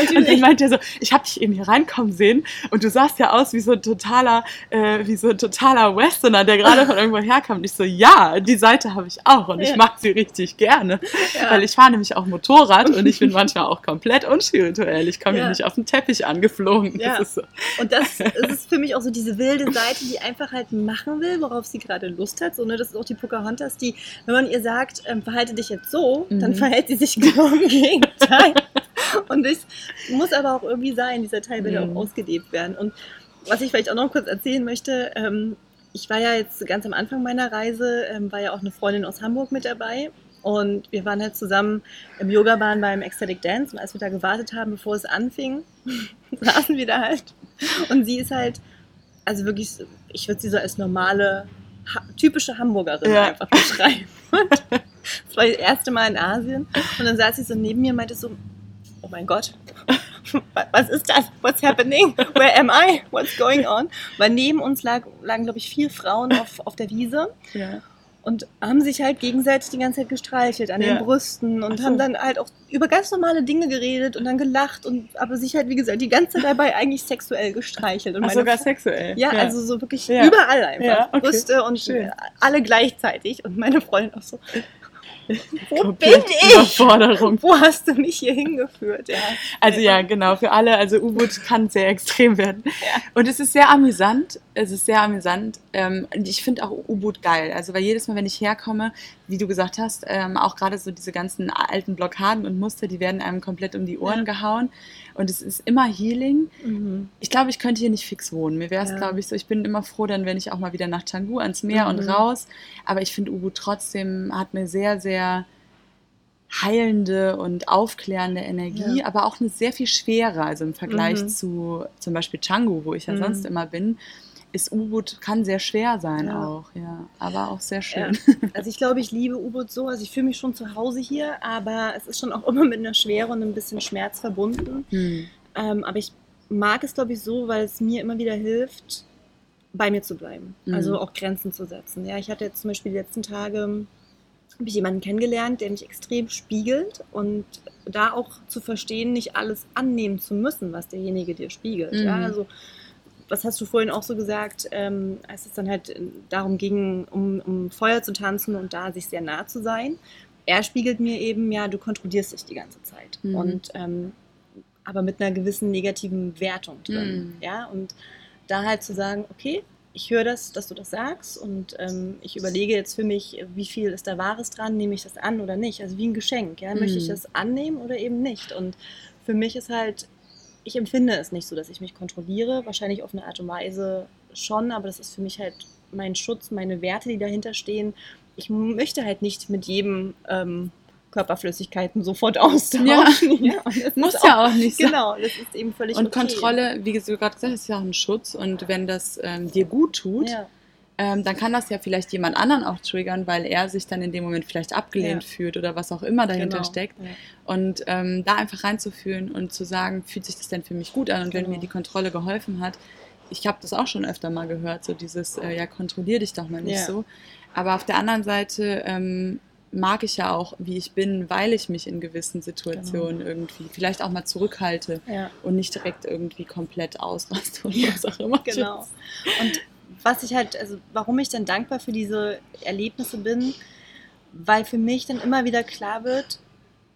Und dann meinte er so, ich habe dich eben hier reinkommen sehen und du sahst ja aus wie so ein totaler, äh, wie so ein totaler Westerner, der gerade von irgendwo herkam. Und ich so, ja, die Seite habe ich auch und ich
Ja.
mag sie richtig gerne.
Ja.
Weil ich fahre nämlich auch Motorrad und ich bin (laughs) manchmal auch komplett unspirituell. Ich komme
Ja.
hier nicht auf den Teppich angeflogen.
Ja.
Das so.
Und das, (laughs) das ist für mich auch so diese wilde Seite, die einfach halt machen will, worauf sie gerade Lust hat. So, ne? Das ist auch die Pocahontas, die, wenn man ihr sagt, ähm, verhalte dich jetzt so, dann
Mhm.
verhält sie sich (laughs) genau im Gegenteil. Und das muss aber auch irgendwie sein, dieser Teil will ja
Mhm.
auch ausgelebt werden. Und was ich vielleicht auch noch kurz erzählen möchte, ähm, ich war ja jetzt ganz am Anfang meiner Reise, ähm, war ja auch eine Freundin aus Hamburg mit dabei. Und wir waren halt zusammen im Yogabahn beim Ecstatic Dance. Und als wir da gewartet haben, bevor es anfing, (laughs) saßen wir da halt. Und sie ist halt, also wirklich, ich würde sie so als normale, ha typische Hamburgerin
Ja.
einfach beschreiben. Das war das erste Mal in Asien. Und dann saß sie so neben mir und meinte so, oh mein Gott, wa- was ist das? What's happening? Where am I? What's going on? Weil neben uns lag, lagen, glaube ich, vier Frauen auf, auf der Wiese
Ja.
Und haben sich halt gegenseitig die ganze Zeit gestreichelt an
Ja.
den Brüsten und
so.
haben dann halt auch über ganz normale Dinge geredet und dann gelacht und aber sich halt, wie gesagt, die ganze Zeit dabei eigentlich sexuell gestreichelt. Und
Ach,
meine
sogar
Fr-
sexuell.
ja, also so wirklich
Ja.
überall einfach.
Ja, okay.
Brüste und
Schön.
alle gleichzeitig. Und meine Freundin auch so, wo bin ich? Wo hast du mich hier hingeführt? Ja.
Also ja, genau, für alle, also U-Boot kann sehr extrem werden.
Ja.
Und es ist sehr amüsant, es ist sehr amüsant. Ähm, und ich finde auch U-Boot geil. Also weil jedes Mal, wenn ich herkomme, wie du gesagt hast, ähm, auch gerade so diese ganzen alten Blockaden und Muster, die werden einem komplett um die Ohren
Ja.
gehauen. Und es ist immer Healing.
Mhm.
Ich glaube, ich könnte hier nicht fix wohnen. Mir wäre es,
Ja.
glaube ich, so, ich bin immer froh, dann wenn ich auch mal wieder nach Canggu ans Meer und
Mhm.
raus. Aber ich finde, U-Boot trotzdem hat eine sehr, sehr heilende und aufklärende Energie,
Ja.
aber auch eine sehr viel schwere. Also im Vergleich
Mhm.
zu zum Beispiel Canggu, wo ich ja
Mhm.
sonst immer bin, ist U-Boot kann sehr schwer sein
Ja.
auch, ja. Aber auch sehr schön.
Ja. (laughs) Also ich glaube, ich liebe U-Boot so. Also ich fühle mich schon zu Hause hier, aber es ist schon auch immer mit einer Schwere und ein bisschen Schmerz verbunden.
Hm.
Ähm, aber ich mag es, glaube ich, so, weil es mir immer wieder hilft, bei mir zu bleiben.
Mhm.
Also auch Grenzen zu setzen. Ja, ich hatte jetzt zum Beispiel die letzten Tage habe ich jemanden kennengelernt, der mich extrem spiegelt und da auch zu verstehen, nicht alles annehmen zu müssen, was derjenige dir spiegelt. Ja,
Mhm.
also was hast du vorhin auch so gesagt, ähm, als es dann halt darum ging, um, um Feuer zu tanzen und da sich sehr nah zu sein. Er spiegelt mir eben, ja, du kontrollierst dich die ganze Zeit.
Mhm.
Und ähm, aber mit einer gewissen negativen Wertung drin.
Mhm.
Ja, und da halt zu sagen, okay, ich höre das, dass du das sagst und ähm, ich überlege jetzt für mich, wie viel ist da Wahres dran, nehme ich das an oder nicht. Also wie ein Geschenk, ja, möchte ich
Mhm.
das annehmen oder eben nicht. Und für mich ist halt, ich empfinde es nicht so, dass ich mich kontrolliere, wahrscheinlich auf eine Art und Weise schon, aber das ist für mich halt mein Schutz, meine Werte, die dahinter stehen. Ich möchte halt nicht mit jedem ähm, Körperflüssigkeiten sofort (laughs) austauschen.
Ja.
das
Muss
ist
ja auch nicht sein.
Genau, das ist eben völlig
Und
okay.
Kontrolle, wie du gerade gesagt hast, ist ja auch ein Schutz. Und wenn das ähm, dir gut tut,
Ja,
ähm, dann kann das ja vielleicht jemand anderen auch triggern, weil er sich dann in dem Moment vielleicht abgelehnt
Ja.
fühlt oder was auch immer dahinter
genau.
steckt.
Ja.
Und ähm, da einfach reinzufühlen und zu sagen, fühlt sich das denn für mich gut an? Und wenn
Genau.
mir die Kontrolle geholfen hat, ich habe das auch schon öfter mal gehört, so dieses, äh, ja, kontrollier dich doch mal nicht
Ja.
so. Aber auf der anderen Seite ähm, mag ich ja auch, wie ich bin, weil ich mich in gewissen Situationen
Genau.
irgendwie vielleicht auch mal zurückhalte
Ja.
und nicht direkt irgendwie komplett ausraste oder was auch immer.
Genau. (laughs) Und was ich halt, also warum ich dann dankbar für diese Erlebnisse bin, weil für mich dann immer wieder klar wird,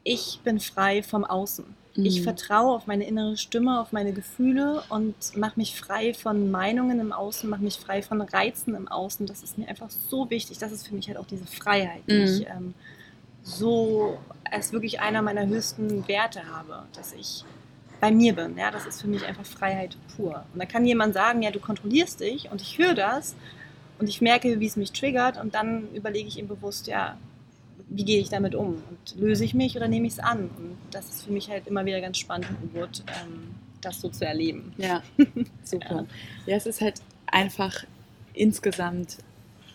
ich bin frei vom Außen. Ich
Mhm.
vertraue auf meine innere Stimme, auf meine Gefühle und mache mich frei von Meinungen im Außen, mache mich frei von Reizen im Außen. Das ist mir einfach so wichtig. Das ist für mich halt auch diese Freiheit, die
Mhm.
ich ähm, so als wirklich einer meiner höchsten Werte habe, dass ich bei mir bin. Ja, das ist für mich einfach Freiheit pur. Und da kann jemand sagen, ja, du kontrollierst dich und ich höre das und ich merke, wie es mich triggert und dann überlege ich eben bewusst, ja, wie gehe ich damit um und löse ich mich oder nehme ich es an? Und das ist für mich halt immer wieder ganz spannend und gut, ähm, das so zu erleben.
Ja, (laughs) super. Ja. es ist halt einfach insgesamt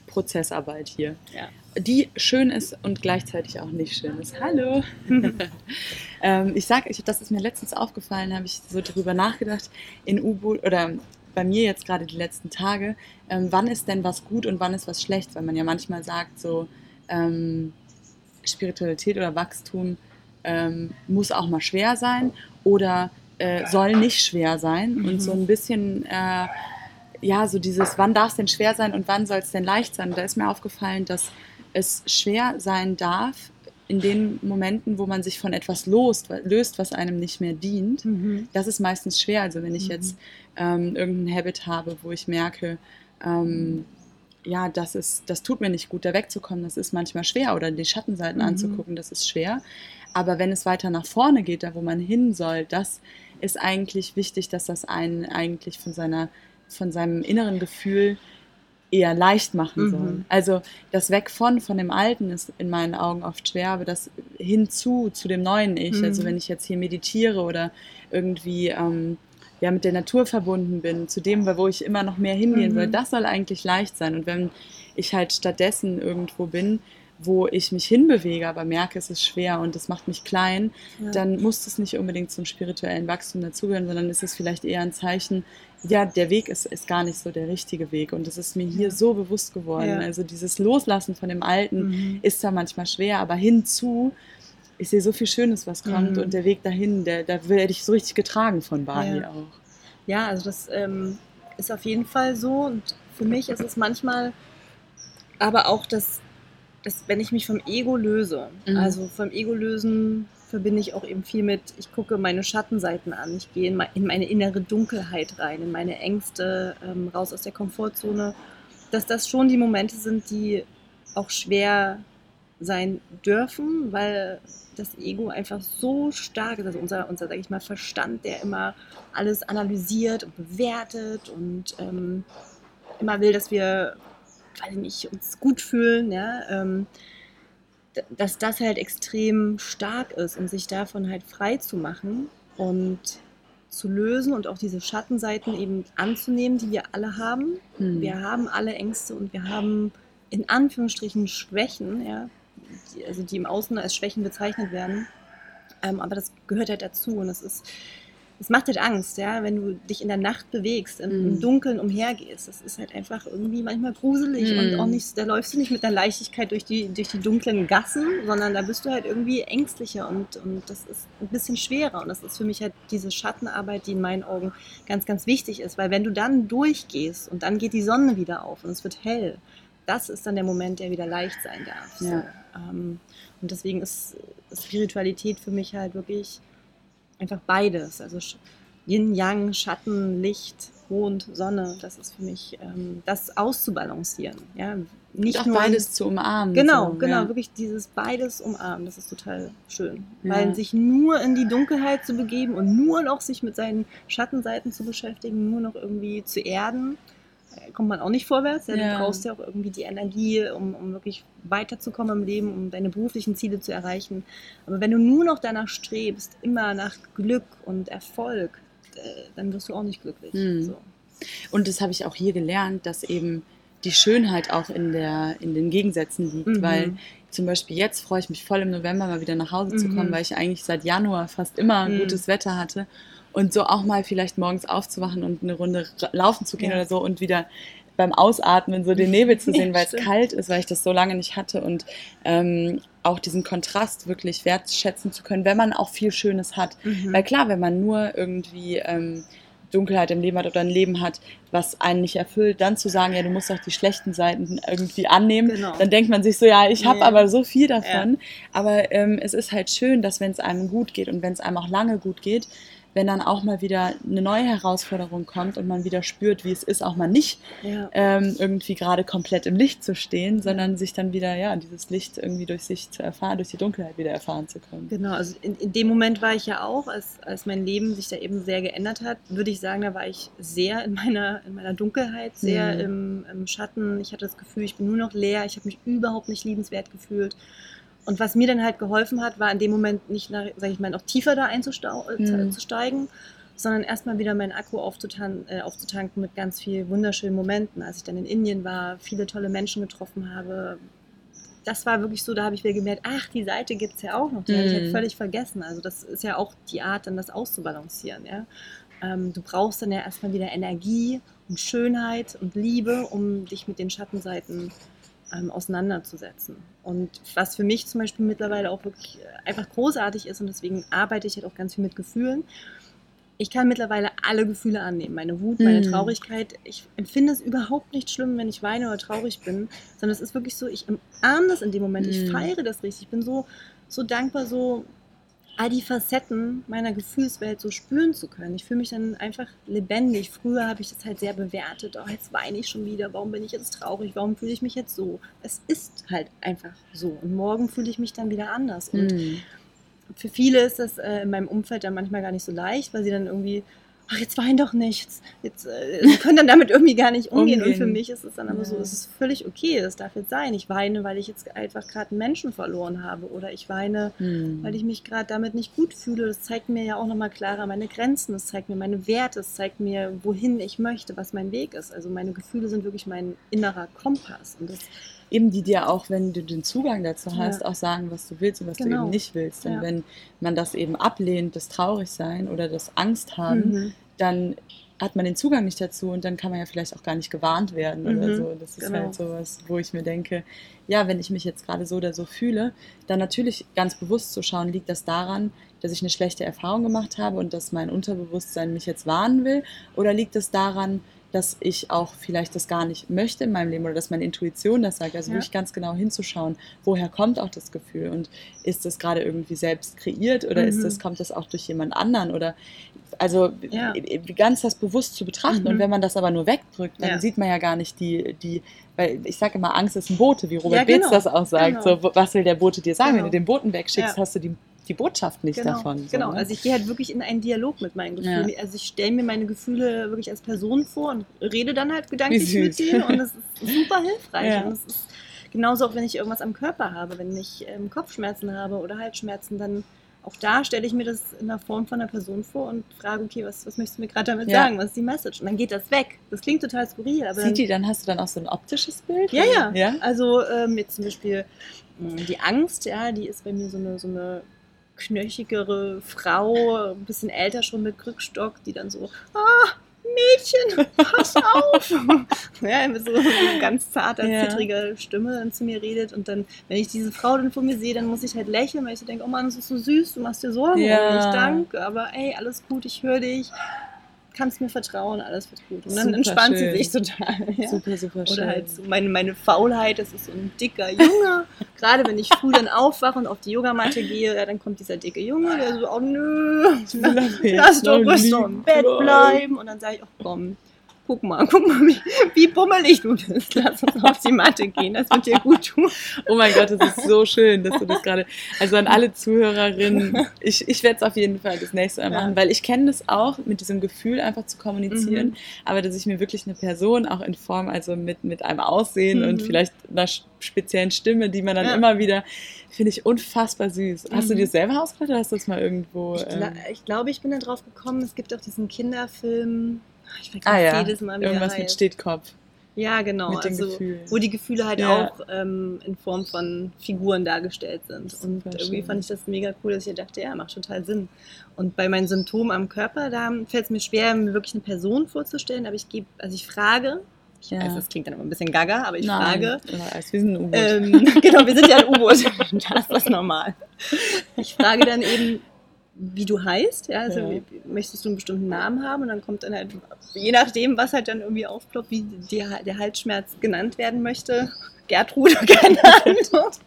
Prozessarbeit hier,
Ja.
Die schön ist und gleichzeitig auch nicht schön ist. Hallo. (laughs) ähm, ich sag, ich, das ist mir letztens aufgefallen, habe ich so drüber nachgedacht, in U-Boot oder bei mir jetzt gerade die letzten Tage, ähm, wann ist denn was gut und wann ist was schlecht, weil man ja manchmal sagt, so ähm, Spiritualität oder Wachstum ähm, muss auch mal schwer sein oder äh, soll nicht schwer sein
Mhm.
und so ein bisschen äh, ja so dieses wann darf es denn schwer sein und wann soll es denn leicht sein und da ist mir aufgefallen dass es schwer sein darf in den Momenten wo man sich von etwas lost, löst was einem nicht mehr dient
Mhm.
das ist meistens schwer. Also wenn ich
Mhm.
jetzt ähm, irgendein Habit habe, wo ich merke, ähm, ja, das ist, das tut mir nicht gut, da wegzukommen, das ist manchmal schwer oder die Schattenseiten
Mhm.
anzugucken, das ist schwer. Aber wenn es weiter nach vorne geht, da wo man hin soll, das ist eigentlich wichtig, dass das einen eigentlich von seiner, von seinem inneren Gefühl eher leicht machen
Mhm.
soll. Also das Weg von, von dem Alten ist in meinen Augen oft schwer, aber das hinzu zu dem neuen Ich.
Mhm.
Also wenn ich jetzt hier meditiere oder irgendwie ähm, ja, mit der Natur verbunden bin, zu dem, wo ich immer noch mehr hingehen
Mhm.
will, das soll eigentlich leicht sein. Und wenn ich halt stattdessen irgendwo bin, wo ich mich hinbewege, aber merke, es ist schwer und es macht mich klein,
Ja.
dann muss es nicht unbedingt zum spirituellen Wachstum dazugehören, sondern ist es vielleicht eher ein Zeichen, ja, der Weg ist, ist gar nicht so der richtige Weg. Und das ist mir hier
Ja.
so bewusst geworden.
Ja.
Also dieses Loslassen von dem Alten
Mhm.
ist zwar manchmal schwer, aber hinzu, ich sehe so viel Schönes, was kommt
Mhm.
und der Weg dahin, der, da werde ich so richtig getragen von Bali auch.
Ja, also das ähm, ist auf jeden Fall so. Und für mich ist es manchmal aber auch das, das wenn ich mich vom Ego löse.
Mhm.
Also vom Ego lösen verbinde ich auch eben viel mit, ich gucke meine Schattenseiten an, ich gehe in me- in meine innere Dunkelheit rein, in meine Ängste, ähm, raus aus der Komfortzone, dass das schon die Momente sind, die auch schwer sein dürfen, weil das Ego einfach so stark ist, also unser, unser sag ich mal, Verstand, der immer alles analysiert und bewertet und ähm, immer will, dass wir, weiß ich nicht, uns gut fühlen, ja, ähm, dass das halt extrem stark ist und sich davon halt frei zu machen und zu lösen und auch diese Schattenseiten eben anzunehmen, die wir alle haben.
Hm.
Wir haben alle Ängste und wir haben in Anführungsstrichen Schwächen, ja, die, also die im Außen als Schwächen bezeichnet werden. Ähm, aber das gehört halt dazu und es ist, es macht halt Angst, ja, wenn du dich in der Nacht bewegst, im, im Dunkeln umhergehst. Das ist halt einfach irgendwie manchmal gruselig
Mhm.
und auch nicht, da läufst du nicht mit einer Leichtigkeit durch die, durch die dunklen Gassen, sondern da bist du halt irgendwie ängstlicher und, und das ist ein bisschen schwerer. Und das ist für mich halt diese Schattenarbeit, die in meinen Augen ganz, ganz wichtig ist, weil wenn du dann durchgehst und dann geht die Sonne wieder auf und es wird hell, das ist dann der Moment, der wieder leicht sein darf. So.
Ja.
Ähm, und deswegen ist Spiritualität für mich halt wirklich einfach beides. Also Yin, Yang, Schatten, Licht, Mond, Sonne, das ist für mich ähm, das auszubalancieren. Ja,
nicht auch nur beides zu umarmen.
Genau,
so,
genau, ja. wirklich dieses beides umarmen, das ist total schön. Ja. Weil sich nur in die Dunkelheit zu begeben und nur noch sich mit seinen Schattenseiten zu beschäftigen, nur noch irgendwie zu erden, kommt man auch nicht vorwärts. Ja, ja. Du brauchst ja auch irgendwie die Energie, um, um wirklich weiterzukommen im Leben, um deine beruflichen Ziele zu erreichen. Aber wenn du nur noch danach strebst, immer nach Glück und Erfolg, äh, dann wirst du auch nicht glücklich. Mhm. So.
Und das habe ich auch hier gelernt, dass eben die Schönheit auch in, der, in den Gegensätzen liegt, mhm. weil zum Beispiel jetzt freue ich mich voll im November mal wieder nach Hause mhm. zu kommen, mhm. weil ich eigentlich seit Januar fast immer mhm. gutes Wetter hatte und so auch mal vielleicht morgens aufzuwachen und eine Runde laufen zu gehen ja. oder so und wieder beim Ausatmen so den (laughs) Nebel zu sehen, weil es kalt ist, weil ich das so lange nicht hatte und ähm, auch diesen Kontrast wirklich wertschätzen zu können, wenn man auch viel Schönes hat. Mhm. Weil klar, wenn man nur irgendwie ähm, Dunkelheit im Leben hat oder ein Leben hat, was einen nicht erfüllt, dann zu sagen, ja, du musst auch die schlechten Seiten irgendwie annehmen, genau. dann denkt man sich so, ja, ich habe nee. aber so viel davon. Ja. Aber ähm, es ist halt schön, dass wenn es einem gut geht und wenn es einem auch lange gut geht, wenn dann auch mal wieder eine neue Herausforderung kommt und man wieder spürt, wie es ist, auch mal nicht ja. ähm, irgendwie gerade komplett im Licht zu stehen, sondern sich dann wieder, ja, dieses Licht irgendwie durch sich zu erfahren, durch die Dunkelheit wieder erfahren zu können.
Genau, also in, in dem Moment war ich ja auch, als, als mein Leben sich da eben sehr geändert hat, würde ich sagen, da war ich sehr in meiner, in meiner Dunkelheit, sehr mhm. im, im Schatten. Ich hatte das Gefühl, ich bin nur noch leer, ich habe mich überhaupt nicht liebenswert gefühlt. Und was mir dann halt geholfen hat, war in dem Moment nicht, sage ich mal, noch tiefer da einzusteigen, mhm. sondern erstmal wieder meinen Akku aufzutan äh, aufzutanken mit ganz vielen wunderschönen Momenten. Als ich dann in Indien war, viele tolle Menschen getroffen habe, das war wirklich so, da habe ich wieder gemerkt, ach, die Seite gibt es ja auch noch, die mhm. habe ich halt mhm. völlig vergessen. Also das ist ja auch die Art, dann das auszubalancieren. Ja? Ähm, du brauchst dann ja erstmal wieder Energie und Schönheit und Liebe, um dich mit den Schattenseiten zu ähm, auseinanderzusetzen. Und was für mich zum Beispiel mittlerweile auch wirklich einfach großartig ist und deswegen arbeite ich halt auch ganz viel mit Gefühlen. Ich kann mittlerweile alle Gefühle annehmen. Meine Wut, meine mhm. Traurigkeit. Ich empfinde es überhaupt nicht schlimm, wenn ich weine oder traurig bin, sondern es ist wirklich so, ich umarme das in dem Moment, ich mhm. feiere das richtig. Ich bin so, so dankbar, so all die Facetten meiner Gefühlswelt so spüren zu können. Ich fühle mich dann einfach lebendig. Früher habe ich das halt sehr bewertet. Oh, jetzt weine ich schon wieder. Warum bin ich jetzt traurig? Warum fühle ich mich jetzt so? Es ist halt einfach so. Und morgen fühle ich mich dann wieder anders. Und mm. für viele ist das äh, in meinem Umfeld dann manchmal gar nicht so leicht, weil sie dann irgendwie ach, jetzt wein doch nichts. Jetzt, äh, sie können dann damit irgendwie gar nicht umgehen. umgehen. Und für mich ist es dann aber ja. so, es ist völlig okay, es darf jetzt sein. Ich weine, weil ich jetzt einfach gerade einen Menschen verloren habe. Oder ich weine, hm. weil ich mich gerade damit nicht gut fühle. Das zeigt mir ja auch nochmal klarer meine Grenzen, das zeigt mir meine Werte, es zeigt mir, wohin ich möchte, was mein Weg ist. Also meine Gefühle sind wirklich mein innerer Kompass. Und das
eben die dir auch, wenn du den Zugang dazu hast, ja. auch sagen, was du willst und was genau. du eben nicht willst. Und ja. wenn man das eben ablehnt, das Traurigsein oder das Angst haben, mhm dann hat man den Zugang nicht dazu und dann kann man ja vielleicht auch gar nicht gewarnt werden mhm, oder so. Das ist genau. halt sowas, wo ich mir denke, ja, wenn ich mich jetzt gerade so oder so fühle, dann natürlich ganz bewusst zu schauen, liegt das daran, dass ich eine schlechte Erfahrung gemacht habe und dass mein Unterbewusstsein mich jetzt warnen will oder liegt es daran, dass ich auch vielleicht das gar nicht möchte in meinem Leben oder dass meine Intuition das sagt. Also ja. wirklich ganz genau hinzuschauen, woher kommt auch das Gefühl und ist das gerade irgendwie selbst kreiert oder mhm. ist das, kommt das auch durch jemand anderen oder also ja. ganz das bewusst zu betrachten. Mhm. Und wenn man das aber nur wegdrückt, dann ja. sieht man ja gar nicht die, die weil ich sage immer, Angst ist ein Bote, wie Robert ja, genau. Beetz das auch sagt. Genau. So, was will der Bote dir sagen? Genau. Wenn du den Boten wegschickst, hast du die die Botschaft nicht
genau,
davon. So,
genau, ne? also ich gehe halt wirklich in einen Dialog mit meinen Gefühlen. Ja. Also ich stelle mir meine Gefühle wirklich als Person vor und rede dann halt gedanklich mit ihnen und das ist super hilfreich. Ja. Und es ist genauso auch, wenn ich irgendwas am Körper habe, wenn ich ähm, Kopfschmerzen habe oder Halsschmerzen, dann auch da stelle ich mir das in der Form von einer Person vor und frage, okay, was, was möchtest du mir gerade damit ja. sagen? Was ist die Message? Und dann geht das weg. Das klingt total skurril. Aber
Sieht die, dann hast du dann auch so ein optisches Bild?
Ja, ja. ja? Also ähm, jetzt zum Beispiel mh, hm, die Angst, ja, die ist bei mir so eine, so eine knöchigere Frau, ein bisschen älter schon mit Krückstock, die dann so, ah, Mädchen, pass auf! (laughs) ja, mit so ganz zarter, ja. zittriger Stimme dann zu mir redet. Und dann, wenn ich diese Frau dann vor mir sehe, dann muss ich halt lächeln, weil ich so denke, oh Mann, das ist so süß, du machst dir Sorgen ja. um mich, danke, aber ey, alles gut, ich höre dich kannst mir vertrauen, alles wird gut. Und dann super entspannt schön. sie sich total. (laughs) Ja. Super, super schön. Oder halt so meine, meine Faulheit, das ist so ein dicker Junge. (laughs) Gerade wenn ich früh dann aufwache und auf die Yogamatte gehe, ja, dann kommt dieser dicke Junge, der so, oh nö, (laughs) lass, doch so im Bett bleiben. Und dann sage ich, ach komm, guck mal, (laughs) guck mal, wie, wie bummelig du bist. Lass uns auf die Matte gehen, das wird dir gut tun.
Oh mein Gott, das ist so schön, dass du das gerade, also an alle Zuhörerinnen, ich, ich werde es auf jeden Fall das nächste Mal machen, ja. weil ich kenne das auch, mit diesem Gefühl einfach zu kommunizieren, mhm. aber dass ich mir wirklich eine Person auch in Form, also mit, mit einem Aussehen mhm. und vielleicht einer speziellen Stimme, die man dann ja. immer wieder, finde ich unfassbar süß. Hast du mhm. dir selber ausgedacht oder hast du das mal irgendwo?
Ich, gl ähm, ich glaube, ich bin da drauf gekommen, es gibt auch diesen Kinderfilm, ich vergesse ah, ja. jedes Mal,
wie Irgendwas mit Stetkopf.
Ja, genau.
Mit
also, wo die Gefühle halt ja. auch ähm, in Form von Figuren dargestellt sind. Und irgendwie schön. fand ich das mega cool, dass ich dachte, ja, macht total Sinn. Und bei meinen Symptomen am Körper, da fällt es mir schwer, mir wirklich eine Person vorzustellen, aber ich gebe, also ich frage, ich ja. weiß, das klingt dann immer ein bisschen gaga, aber ich Nein. frage.
wir sind ein U-Boot.
Ähm, (laughs) genau, wir sind ja ein (laughs) U-Boot. da ist das normal. Ich frage dann eben, wie du heißt. Ja? Also ja. möchtest du einen bestimmten Namen haben und dann kommt dann halt, je nachdem, was halt dann irgendwie aufploppt, wie die, der Halsschmerz genannt werden möchte. Gertrude, (laughs) keine Antwort.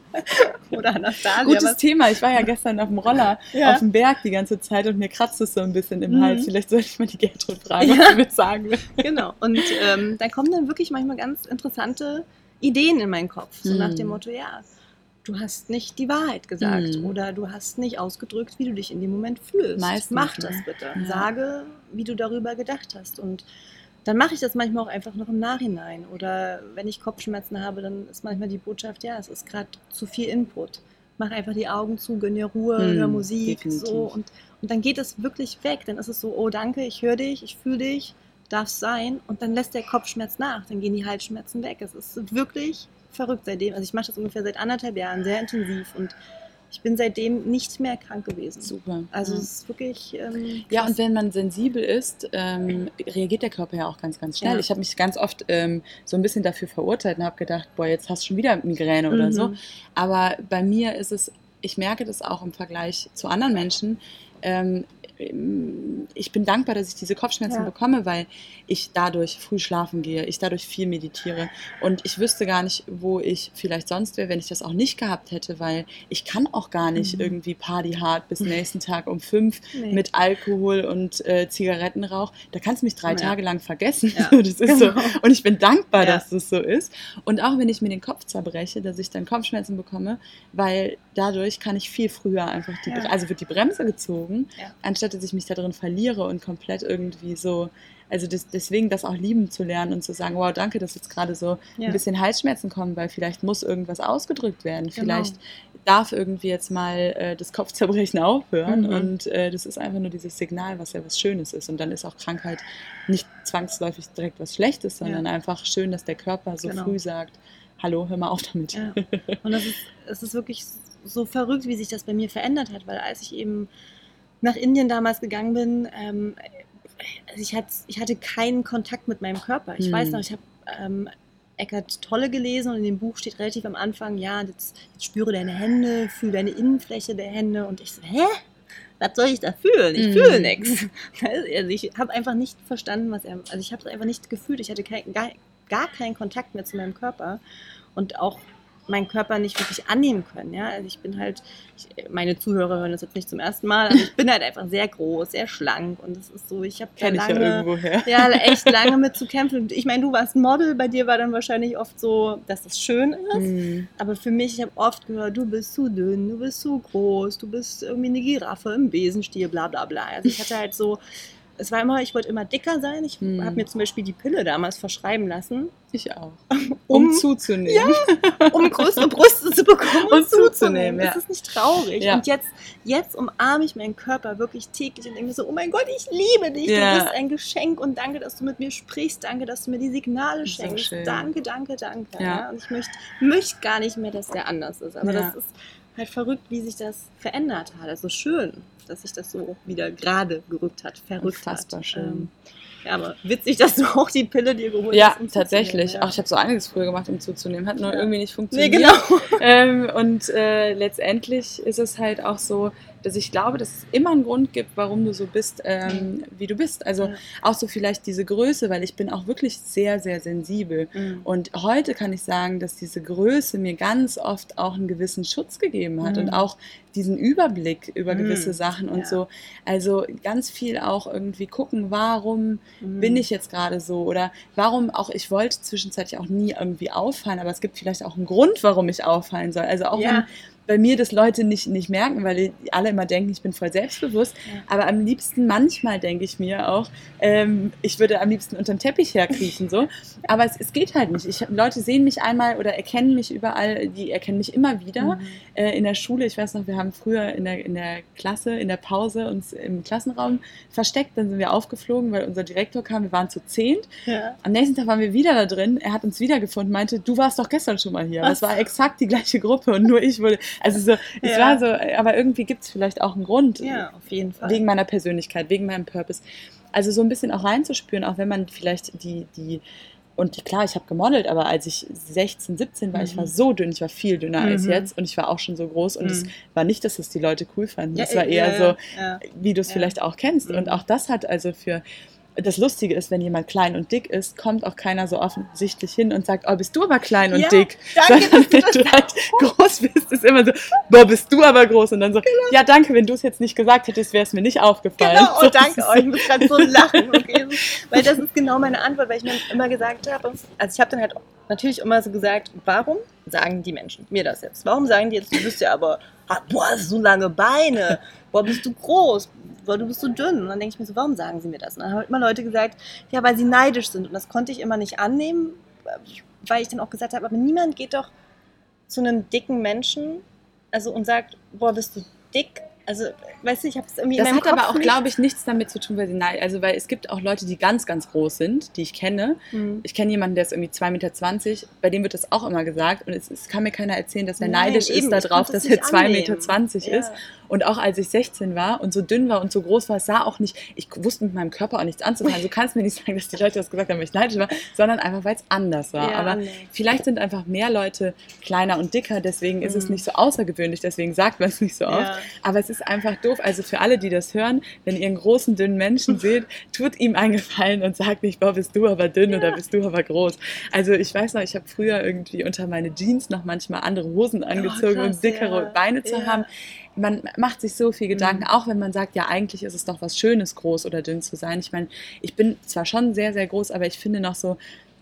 Oder Anastasia.
Gutes was? Thema. Ich war ja gestern auf dem Roller ja. auf dem Berg die ganze Zeit und mir kratzt es so ein bisschen im mhm. Hals. Vielleicht sollte ich mal die Gertrude fragen, ja. was sie mir sagen will.
Genau. Und ähm, dann kommen dann wirklich manchmal ganz interessante Ideen in meinen Kopf. So mhm. nach dem Motto, ja, du hast nicht die Wahrheit gesagt mhm. oder du hast nicht ausgedrückt, wie du dich in dem Moment fühlst.
Meistens,
Mach das bitte. Ja. Sage, wie du darüber gedacht hast. Und dann mache ich das manchmal auch einfach noch im Nachhinein. Oder wenn ich Kopfschmerzen habe, dann ist manchmal die Botschaft, ja, es ist gerade zu viel Input. Mach einfach die Augen zu, gönn dir Ruhe, mhm, hör Musik, definitiv. so. Und, und dann geht es wirklich weg. Dann ist es so, oh danke, ich höre dich, ich fühle dich, darf sein. Und dann lässt der Kopfschmerz nach, dann gehen die Halsschmerzen weg. Es ist wirklich verrückt seitdem. Also ich mache das ungefähr seit anderthalb Jahren sehr intensiv und ich bin seitdem nicht mehr krank gewesen.
Super.
Also ja. es ist wirklich. Ähm,
ja, und wenn man sensibel ist, ähm, reagiert der Körper ja auch ganz, ganz schnell. Ja. Ich habe mich ganz oft ähm, so ein bisschen dafür verurteilt und habe gedacht, boah, jetzt hast du schon wieder Migräne mhm. oder so. Aber bei mir ist es, ich merke das auch im Vergleich zu anderen Menschen. Ähm, ich bin dankbar, dass ich diese Kopfschmerzen ja. bekomme, weil ich dadurch früh schlafen gehe, ich dadurch viel meditiere und ich wüsste gar nicht, wo ich vielleicht sonst wäre, wenn ich das auch nicht gehabt hätte, weil ich kann auch gar nicht mhm. irgendwie partyhard bis (laughs) nächsten Tag um fünf nee. mit Alkohol und äh, Zigarettenrauch. Da kannst du mich drei ja. Tage lang vergessen. Ja. (laughs) das ist genau. so. Und ich bin dankbar, dass das so ist. Und auch wenn ich mir den Kopf zerbreche, dass ich dann Kopfschmerzen bekomme, weil dadurch kann ich viel früher einfach die, also wird die Bremse gezogen, anstatt dass ich mich da drin verliere und komplett irgendwie so, also das, deswegen das auch lieben zu lernen und zu sagen, wow, danke, dass jetzt gerade so ja. ein bisschen Halsschmerzen kommen, weil vielleicht muss irgendwas ausgedrückt werden, genau. vielleicht darf irgendwie jetzt mal äh, das Kopfzerbrechen (laughs) aufhören mhm. und äh, das ist einfach nur dieses Signal, was ja was Schönes ist und dann ist auch Krankheit nicht zwangsläufig direkt was Schlechtes, sondern ja. einfach schön, dass der Körper so genau. früh sagt, hallo, hör mal auf damit.
Ja. (laughs) Und das ist, es ist wirklich so verrückt, wie sich das bei mir verändert hat, weil als ich eben nach Indien damals gegangen bin, ähm, also ich, hatte, ich hatte keinen Kontakt mit meinem Körper. Ich hm. weiß noch, ich habe ähm, Eckart Tolle gelesen und in dem Buch steht relativ am Anfang, ja, jetzt, jetzt spüre deine Hände, fühle deine Innenfläche der Hände und ich so, hä? Was soll ich da fühlen? Ich mm. fühle nichts. (laughs) Also ich habe einfach nicht verstanden, was er, also ich habe es einfach nicht gefühlt. Ich hatte kein, gar, gar keinen Kontakt mehr zu meinem Körper und auch meinen Körper nicht wirklich annehmen können. Ja? Also ich bin halt, ich, meine Zuhörer hören das jetzt nicht zum ersten Mal, aber ich bin halt einfach sehr groß, sehr schlank und es ist so, ich habe da lange, ja, ja, echt lange mit zu kämpfen. Ich meine, du warst Model, bei dir war dann wahrscheinlich oft so, dass das schön ist, mhm. aber für mich, ich habe oft gehört, du bist zu dünn, du bist zu groß, du bist irgendwie eine Giraffe im Besenstiel, bla bla bla. Also ich hatte halt so es war immer, ich wollte immer dicker sein. Ich hm. habe mir zum Beispiel die Pille damals verschreiben lassen.
Ich auch. Um, um zuzunehmen.
Ja, um (laughs) größere Brüste zu bekommen und, und zuzunehmen. Ja. Das ist nicht traurig. Ja. Und jetzt, jetzt umarme ich meinen Körper wirklich täglich und denke so, oh mein Gott, ich liebe dich. Ja. Du bist ein Geschenk und danke, dass du mit mir sprichst. Danke, dass du mir die Signale schenkst. So danke, danke, danke. Ja. Und ich möchte möcht gar nicht mehr, dass der anders ist. Aber das ist halt verrückt, wie sich das verändert hat. Also schön, dass sich das so wieder gerade gerückt hat, verrückt
Unfassbar
hat.
schön. Ähm,
ja, aber witzig, dass du auch die Pille dir geholt
ja,
hast.
Um tatsächlich. Ja, Ach, ich habe so einiges früher gemacht, um zuzunehmen. Hat nur ja. irgendwie nicht funktioniert.
Nee, genau. (laughs)
Ähm, und äh, letztendlich ist es halt auch so, dass ich glaube, dass es immer einen Grund gibt, warum du so bist, ähm, wie du bist. Also
Ja.
auch so vielleicht diese Größe, weil ich bin auch wirklich sehr, sehr sensibel.
Mhm.
Und heute kann ich sagen, dass diese Größe mir ganz oft auch einen gewissen Schutz gegeben hat
Mhm.
und auch diesen Überblick über
Mhm.
gewisse Sachen und
Ja.
so. Also ganz viel auch irgendwie gucken, warum
Mhm.
bin ich jetzt gerade so oder warum auch, ich wollte zwischenzeitlich auch nie irgendwie auffallen, aber es gibt vielleicht auch einen Grund, warum ich auffallen soll. Also auch
Ja.
wenn bei mir das Leute nicht, nicht merken, weil die alle immer denken, ich bin voll selbstbewusst.
Ja.
Aber am liebsten, manchmal denke ich mir auch, ähm, ich würde am liebsten unterm Teppich herkriechen. So. Aber es, es geht halt nicht. Ich, Leute sehen mich einmal oder erkennen mich überall, die erkennen mich immer wieder.
Mhm.
Äh, in der Schule, ich weiß noch, wir haben früher in der, in der Klasse, in der Pause uns im Klassenraum versteckt. Dann sind wir aufgeflogen, weil unser Direktor kam. Wir waren zu zehnt.
Ja.
Am nächsten Tag waren wir wieder da drin. Er hat uns wiedergefunden, meinte, du warst doch gestern schon mal hier. Es war exakt die gleiche Gruppe und nur ich wurde. Also so, es
Ja.
war so, aber irgendwie gibt es vielleicht auch einen Grund.
ja, auf jeden Fall.
Wegen meiner Persönlichkeit, wegen meinem Purpose. Also so ein bisschen auch reinzuspüren, auch wenn man vielleicht die, die, und klar, ich habe gemodelt, aber als ich 16, 17 war, ich
Mhm.
war so dünn, ich war viel dünner als
Mhm.
jetzt und ich war auch schon so groß und es
Mhm.
war nicht, dass es die Leute cool fanden.
Ja,
Es war eher
ja,
so,
ja.
wie du es vielleicht auch kennst. Und
Mhm.
auch das hat also für. Das Lustige ist, wenn jemand klein und dick ist, kommt auch keiner so offensichtlich hin und sagt, oh, bist du aber klein und
Ja,
dick.
danke,
Sondern wenn du halt (laughs) groß bist, ist immer so, boah, bist du aber groß. Und dann so,
Genau.
ja, danke, wenn du es jetzt nicht gesagt hättest, wäre es mir nicht aufgefallen.
Genau,
So,
oh, danke
das ist
euch. Ich muss gerade so lachen. Okay? Weil das ist genau meine Antwort, weil ich mir immer gesagt habe, also ich habe dann halt natürlich immer so gesagt, warum sagen die Menschen mir das jetzt? Warum sagen die jetzt, du bist ja aber, ah, boah, so lange Beine, boah, bist du groß, boah, du bist so dünn. Und dann denke ich mir so, warum sagen sie mir das? Und dann haben immer Leute gesagt, ja, weil sie neidisch sind. Und das konnte ich immer nicht annehmen, weil ich dann auch gesagt habe, aber niemand geht doch zu einem dicken Menschen also und sagt, boah, bist du dick? Also, weißt du, ich habe es irgendwie
Das
in meinem
hat aber
Kopf
auch,
nicht-
glaube ich, nichts damit zu tun, weil sie nein, also weil es gibt auch Leute, die ganz, ganz groß sind, die ich kenne.
Mhm.
Ich kenne jemanden, der ist irgendwie 2,20 Meter, bei dem wird das auch immer gesagt. Und es, es kann mir keiner erzählen, dass er
Nein,
neidisch
eben,
ist darauf, dass er
nicht
2,20 Meter.
Ja.
ist. Und auch als ich 16 war und so dünn war und so groß war, sah auch nicht, ich wusste mit meinem Körper auch nichts anzufangen. (laughs) Du kannst mir nicht sagen, dass die Leute das gesagt haben, weil ich neidisch war, sondern einfach, weil es anders war.
Ja,
Aber
anders.
vielleicht sind einfach mehr Leute kleiner und dicker, deswegen ist es
Mhm.
nicht so außergewöhnlich, deswegen sagt man es nicht so oft.
Ja.
Aber es ist einfach doof. Also für alle, die das hören, wenn ihr einen großen, dünnen Menschen (laughs) seht, tut ihm einen Gefallen und sagt nicht, boah, bist du aber dünn
Ja.
oder bist du aber groß. Also ich weiß noch, ich habe früher irgendwie unter meine Jeans noch manchmal andere Hosen angezogen,
krass,
um dickere. Beine zu haben. Man macht sich so viel Gedanken,
Mhm.
auch wenn man sagt, ja, eigentlich ist es doch was Schönes, groß oder dünn zu sein. Ich meine, ich bin zwar schon sehr, sehr groß, aber ich finde noch so,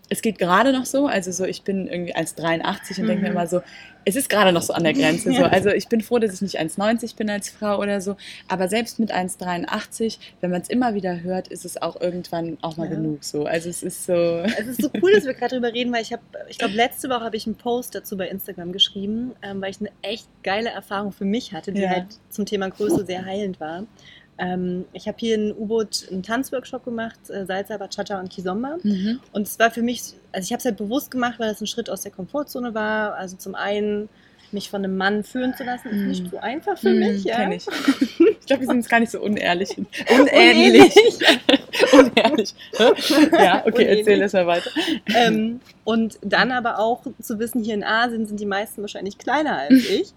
es geht gerade noch so. Also so, ich bin irgendwie 1,83 und denke mir
Mhm.
immer so, es ist gerade noch so an der Grenze. So. Also ich bin froh, dass ich nicht 1,90 bin als Frau oder so. Aber selbst mit 1,83, wenn man es immer wieder hört, ist es auch irgendwann auch mal
Ja.
genug so. Also es ist so.
Es ist so cool, dass wir gerade drüber reden, weil ich habe, ich glaube, letzte Woche habe ich einen Post dazu bei Instagram geschrieben, ähm, weil ich eine echt geile Erfahrung für mich hatte, die
Ja.
halt zum Thema Größe sehr heilend war. Ähm, ich habe hier in U-Boot einen Tanzworkshop gemacht, äh, Salsa, Bachata und Kizomba.
Mhm.
Und es war für mich, also ich habe es halt bewusst gemacht, weil das ein Schritt aus der Komfortzone war. Also zum einen mich von einem Mann führen zu lassen, ist
Mhm.
nicht so einfach für
Mhm,
mich. Ja.
kenn ich. (laughs) Ich glaube, wir sind jetzt gar nicht so unehrlich. Unähnlich. Unehrlich. (laughs) ja, okay, erzähl
Unähnlich.
erst mal weiter.
ähm, und dann aber auch zu wissen, hier in Asien sind die meisten wahrscheinlich kleiner als (laughs) ich.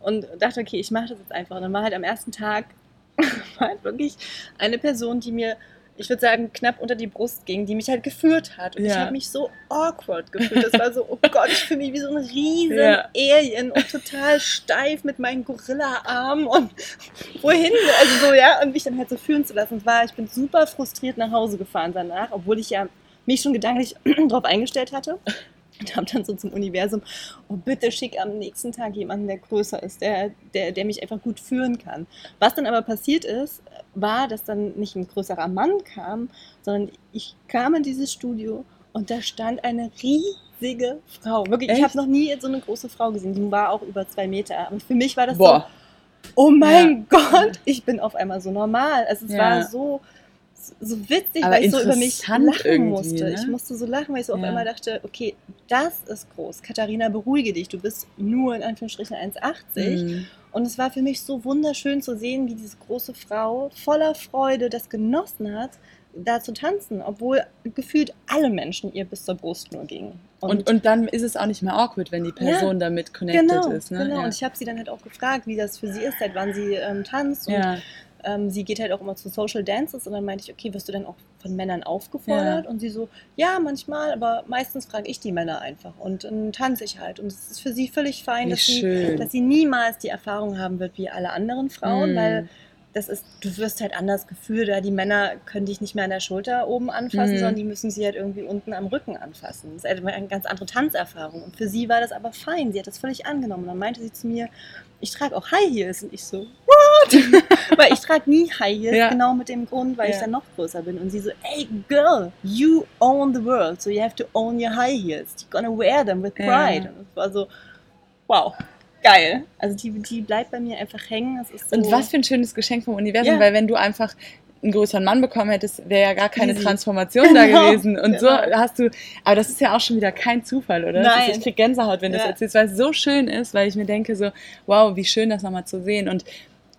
Und dachte, okay, ich mache das jetzt einfach. Und dann war halt am ersten Tag (laughs) war halt wirklich eine Person, die mir, ich würde sagen, knapp unter die Brust ging, die mich halt geführt hat. Und ich
Ja.
habe mich so awkward gefühlt. Das war so, oh (laughs) Gott, ich fühle mich wie so ein riesen
Ja.
Alien und total steif mit meinen Gorilla-Armen und (laughs) wohin, also so, ja, und mich dann halt so führen zu lassen. Und war, ich bin super frustriert nach Hause gefahren danach, obwohl ich ja mich schon gedanklich (clears throat) darauf eingestellt hatte. Und habe dann so zum Universum, oh bitte schick am nächsten Tag jemanden, der größer ist, der, der, der mich einfach gut führen kann. Was dann aber passiert ist, war, dass dann nicht ein größerer Mann kam, sondern ich kam in dieses Studio und da stand eine riesige Frau. Wirklich, ich
Echt?
habe noch nie so eine große Frau gesehen. Die war auch über zwei Meter. Und für mich war das
Boah.
so, oh mein Gott, ich bin auf einmal so normal. Also es
Ja.
war so, so witzig,
Aber
weil ich so über mich lachen musste.
ne?
Ich musste so lachen, weil ich so auf
Ja.
einmal dachte, okay, das ist groß. Katharina, beruhige dich. Du bist nur in Anführungsstrichen 1,80.
Mhm.
Und es war für mich so wunderschön zu sehen, wie diese große Frau voller Freude das genossen hat, da zu tanzen, obwohl gefühlt alle Menschen ihr bis zur Brust nur gingen.
Und, und, dann ist es auch nicht mehr awkward, wenn die Person ja, damit connected
genau,
ist. Ne?
Genau,
ja.
und ich habe sie dann halt auch gefragt, wie das für sie ist, seit wann sie ähm, tanzt. Und
ja.
Ähm, sie geht halt auch immer zu Social Dances und dann meinte ich, okay, wirst du dann auch von Männern aufgefordert? Und sie so, ja, manchmal, aber meistens frage ich die Männer einfach und dann tanze ich halt. Und es ist für sie völlig fein, dass sie, dass sie, niemals die Erfahrung haben wird wie alle anderen Frauen, mm. weil das ist, du wirst halt anders gefühlt, da die Männer können dich nicht mehr an der Schulter oben anfassen, mhm. sondern die müssen sie halt irgendwie unten am Rücken anfassen. Das ist halt eine ganz andere Tanzerfahrung. Und für sie war das aber fein. Sie hat das völlig angenommen. Und dann meinte sie zu mir, ich trage auch High Heels. Und ich so, what? (laughs) weil ich trage nie High Heels, ja. genau mit dem Grund, weil ja. ich dann noch größer bin. Und sie so, hey girl, you own the world, so you have to own your High Heels. You're gonna wear them with pride. Ja. Und es war so, wow geil. Also die, die bleibt bei mir einfach hängen.
So und was für ein schönes Geschenk vom Universum, weil wenn du einfach einen größeren Mann bekommen hättest, wäre ja gar keine Easy. Transformation (laughs) genau. da gewesen. Und genau. so hast du, aber das ist ja auch schon wieder kein Zufall, oder?
Nein.
Ist, ich krieg Gänsehaut, wenn du ja. das erzählst, weil es so schön ist, weil ich mir denke so, wow, wie schön das nochmal zu sehen. Und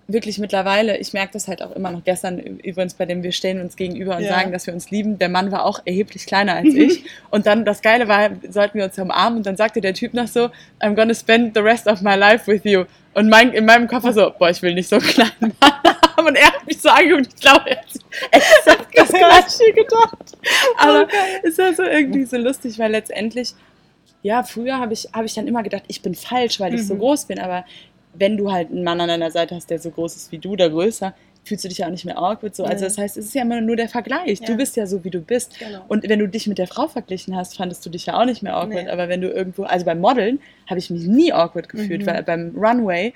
wirklich mittlerweile, ich merke das halt auch immer noch gestern übrigens bei dem, wir stellen uns gegenüber und ja. sagen, dass wir uns lieben. Der Mann war auch erheblich kleiner als ich. (laughs) und dann das Geile war, sollten wir uns umarmen und dann sagte der Typ noch so, I'm gonna spend the rest of my life with you. Und mein, in meinem Kopf war so, boah, ich will nicht so klein haben. Und er hat mich so angeguckt, ich glaube, er hat exakt (laughs) das Gleiche gedacht. Aber okay. ist ja so irgendwie so lustig, weil letztendlich, ja, früher habe ich, hab ich dann immer gedacht, ich bin falsch, weil ich mhm. so groß bin. Aber wenn du halt einen Mann an deiner Seite hast, der so groß ist wie du oder größer, fühlst du dich ja auch nicht mehr awkward so. Also das heißt, es ist ja immer nur der Vergleich. Ja. Du bist ja so, wie du bist. Genau. Und wenn du dich mit der Frau verglichen hast, fandest du dich ja auch nicht mehr awkward. Nee. Aber wenn du irgendwo, also beim Modeln habe ich mich nie awkward gefühlt, mhm. weil beim Runway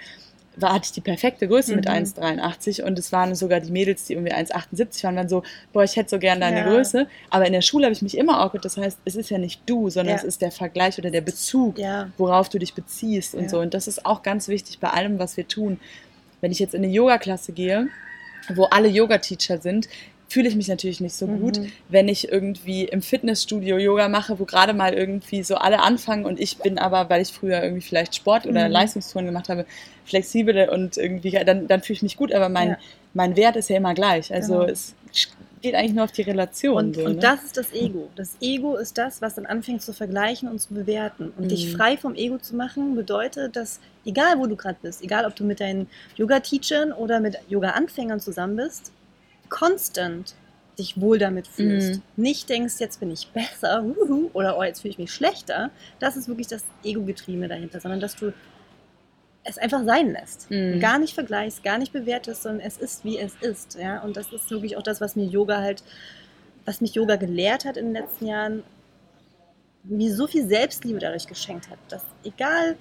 war, hatte ich die perfekte Größe mhm. mit 1,83 und es waren sogar die Mädels, die irgendwie 1,78 waren, waren so, boah, ich hätte so gern deine ja. Größe. Aber in der Schule habe ich mich immer awkward. Das heißt, es ist ja nicht du, sondern ja. es ist der Vergleich oder der Bezug, ja. worauf du dich beziehst und so. Und das ist auch ganz wichtig bei allem, was wir tun. Wenn ich jetzt in eine Yoga-Klasse gehe, wo alle Yoga-Teacher sind, fühle ich mich natürlich nicht so gut, mhm. wenn ich irgendwie im Fitnessstudio Yoga mache, wo gerade mal irgendwie so alle anfangen und ich bin aber, weil ich früher irgendwie vielleicht Sport oder mhm. Leistungstouren gemacht habe, flexibel und irgendwie, dann, dann fühle ich mich gut, aber mein, ja. mein Wert ist ja immer gleich. Also genau. es geht eigentlich nur auf die Relation.
Und,
so,
und
ne?
das ist das Ego. Das Ego ist das, was dann anfängt zu vergleichen und zu bewerten. Und mhm. dich frei vom Ego zu machen, bedeutet, dass egal wo du gerade bist, egal ob du mit deinen Yoga-Teachern oder mit Yoga-Anfängern zusammen bist, constant dich wohl damit fühlst. Mhm. Nicht denkst, jetzt bin ich besser uhu, oder oh, jetzt fühle ich mich schlechter. Das ist wirklich das Ego-Getriebene dahinter, sondern dass du es einfach sein lässt. Mhm. Gar nicht vergleichst, gar nicht bewertest, sondern es ist, wie es ist. Ja? Und das ist wirklich auch das, was mir Yoga halt, was mich Yoga gelehrt hat in den letzten Jahren, mir so viel Selbstliebe dadurch geschenkt hat, dass egal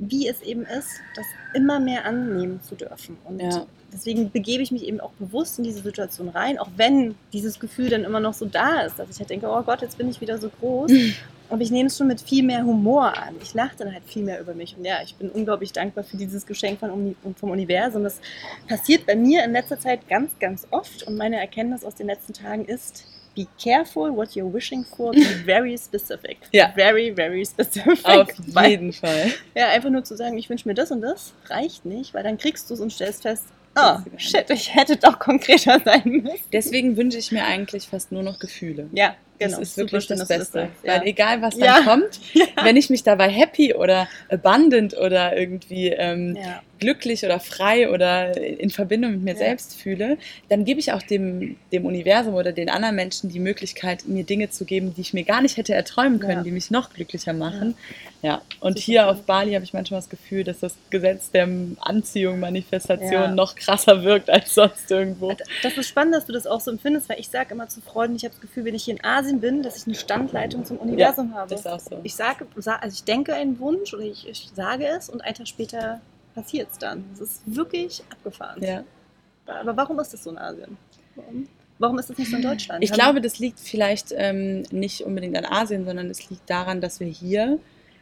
wie es eben ist, das immer mehr annehmen zu dürfen. Und ja deswegen begebe ich mich eben auch bewusst in diese Situation rein, auch wenn dieses Gefühl dann immer noch so da ist, dass ich halt denke, oh Gott, jetzt bin ich wieder so groß. (laughs) Aber ich nehme es schon mit viel mehr Humor an. Ich lache dann halt viel mehr über mich. Und ja, ich bin unglaublich dankbar für dieses Geschenk von, vom Universum. Das passiert bei mir in letzter Zeit ganz, ganz oft. Und meine Erkenntnis aus den letzten Tagen ist, be careful what you're wishing for, be (laughs) very specific.
Ja.
Very, very specific.
Auf (laughs) jeden Fall.
Ja, einfach nur zu sagen, ich wünsche mir das und das, reicht nicht, weil dann kriegst du es und stellst fest, Oh, shit, ich hätte doch konkreter (laughs) sein müssen.
Deswegen wünsche ich mir eigentlich fast nur noch Gefühle.
Ja,
genau. Das ist wirklich das Beste. Das Weil egal, was dann ja. kommt, ja. wenn ich mich dabei happy oder abundant oder irgendwie ähm, ja glücklich oder frei oder in Verbindung mit mir ja. selbst fühle, dann gebe ich auch dem, dem Universum oder den anderen Menschen die Möglichkeit, mir Dinge zu geben, die ich mir gar nicht hätte erträumen können, ja. die mich noch glücklicher machen. Ja, ja. und Super hier auf Bali habe ich manchmal das Gefühl, dass das Gesetz der Anziehung, Manifestation noch krasser wirkt als sonst irgendwo.
Das ist spannend, dass du das auch so empfindest, weil ich sage immer zu Freunden, ich habe das Gefühl, wenn ich hier in Asien bin, dass ich eine Standleitung zum Universum habe.
Das ist auch so.
Ich sage, also ich denke einen Wunsch oder ich, ich sage es und einen Tag später passiert es dann. Es ist wirklich abgefahren.
Ja.
Aber warum ist das so in Asien? Warum? Warum ist das nicht so in Deutschland?
Ich glaube, das liegt vielleicht ähm, nicht unbedingt an Asien, sondern es liegt daran, dass wir hier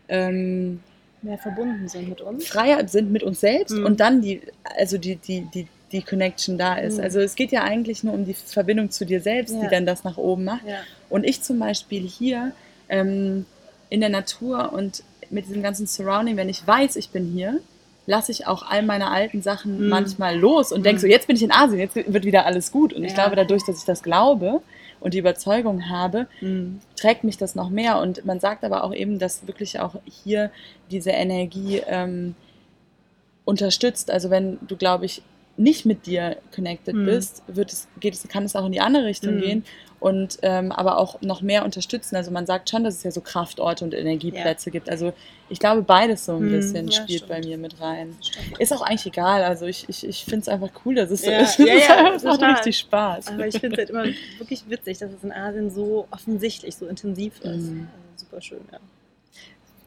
ähm,
mehr verbunden sind mit uns.
Freier sind mit uns selbst mhm. und dann die, also die, die, die, die Connection da ist. Mhm. Also es geht ja eigentlich nur um die Verbindung zu dir selbst, ja. die dann das nach oben macht. Ja. Und ich zum Beispiel hier ähm, in der Natur und mit diesem ganzen Surrounding, wenn ich weiß, ich bin hier, lasse ich auch all meine alten Sachen
Mhm.
manchmal los und denke
Mhm.
so, jetzt bin ich in Asien, jetzt wird wieder alles gut. Und ich
Ja.
glaube, dadurch, dass ich das glaube und die Überzeugung habe,
Mhm.
trägt mich das noch mehr. Und man sagt aber auch eben, dass wirklich auch hier diese Energie ähm, unterstützt. Also wenn du, glaube ich, nicht mit dir connected
Mhm.
bist, wird es, geht es, kann es auch in die andere Richtung
Mhm.
gehen und ähm, aber auch noch mehr unterstützen. Also man sagt schon, dass es ja so Kraftorte und Energieplätze gibt. Also ich glaube, beides so ein
Mhm.
bisschen
Ja,
spielt
stimmt.
bei mir mit rein.
Stimmt.
Ist auch eigentlich egal. Also ich, ich, ich finde es einfach cool, dass es so
Ja,
ist.
ja, ja,
es macht richtig Spaß.
Aber ich finde es halt immer wirklich witzig, dass es in Asien so offensichtlich, so intensiv ist.
Mhm.
Also super schön, ja.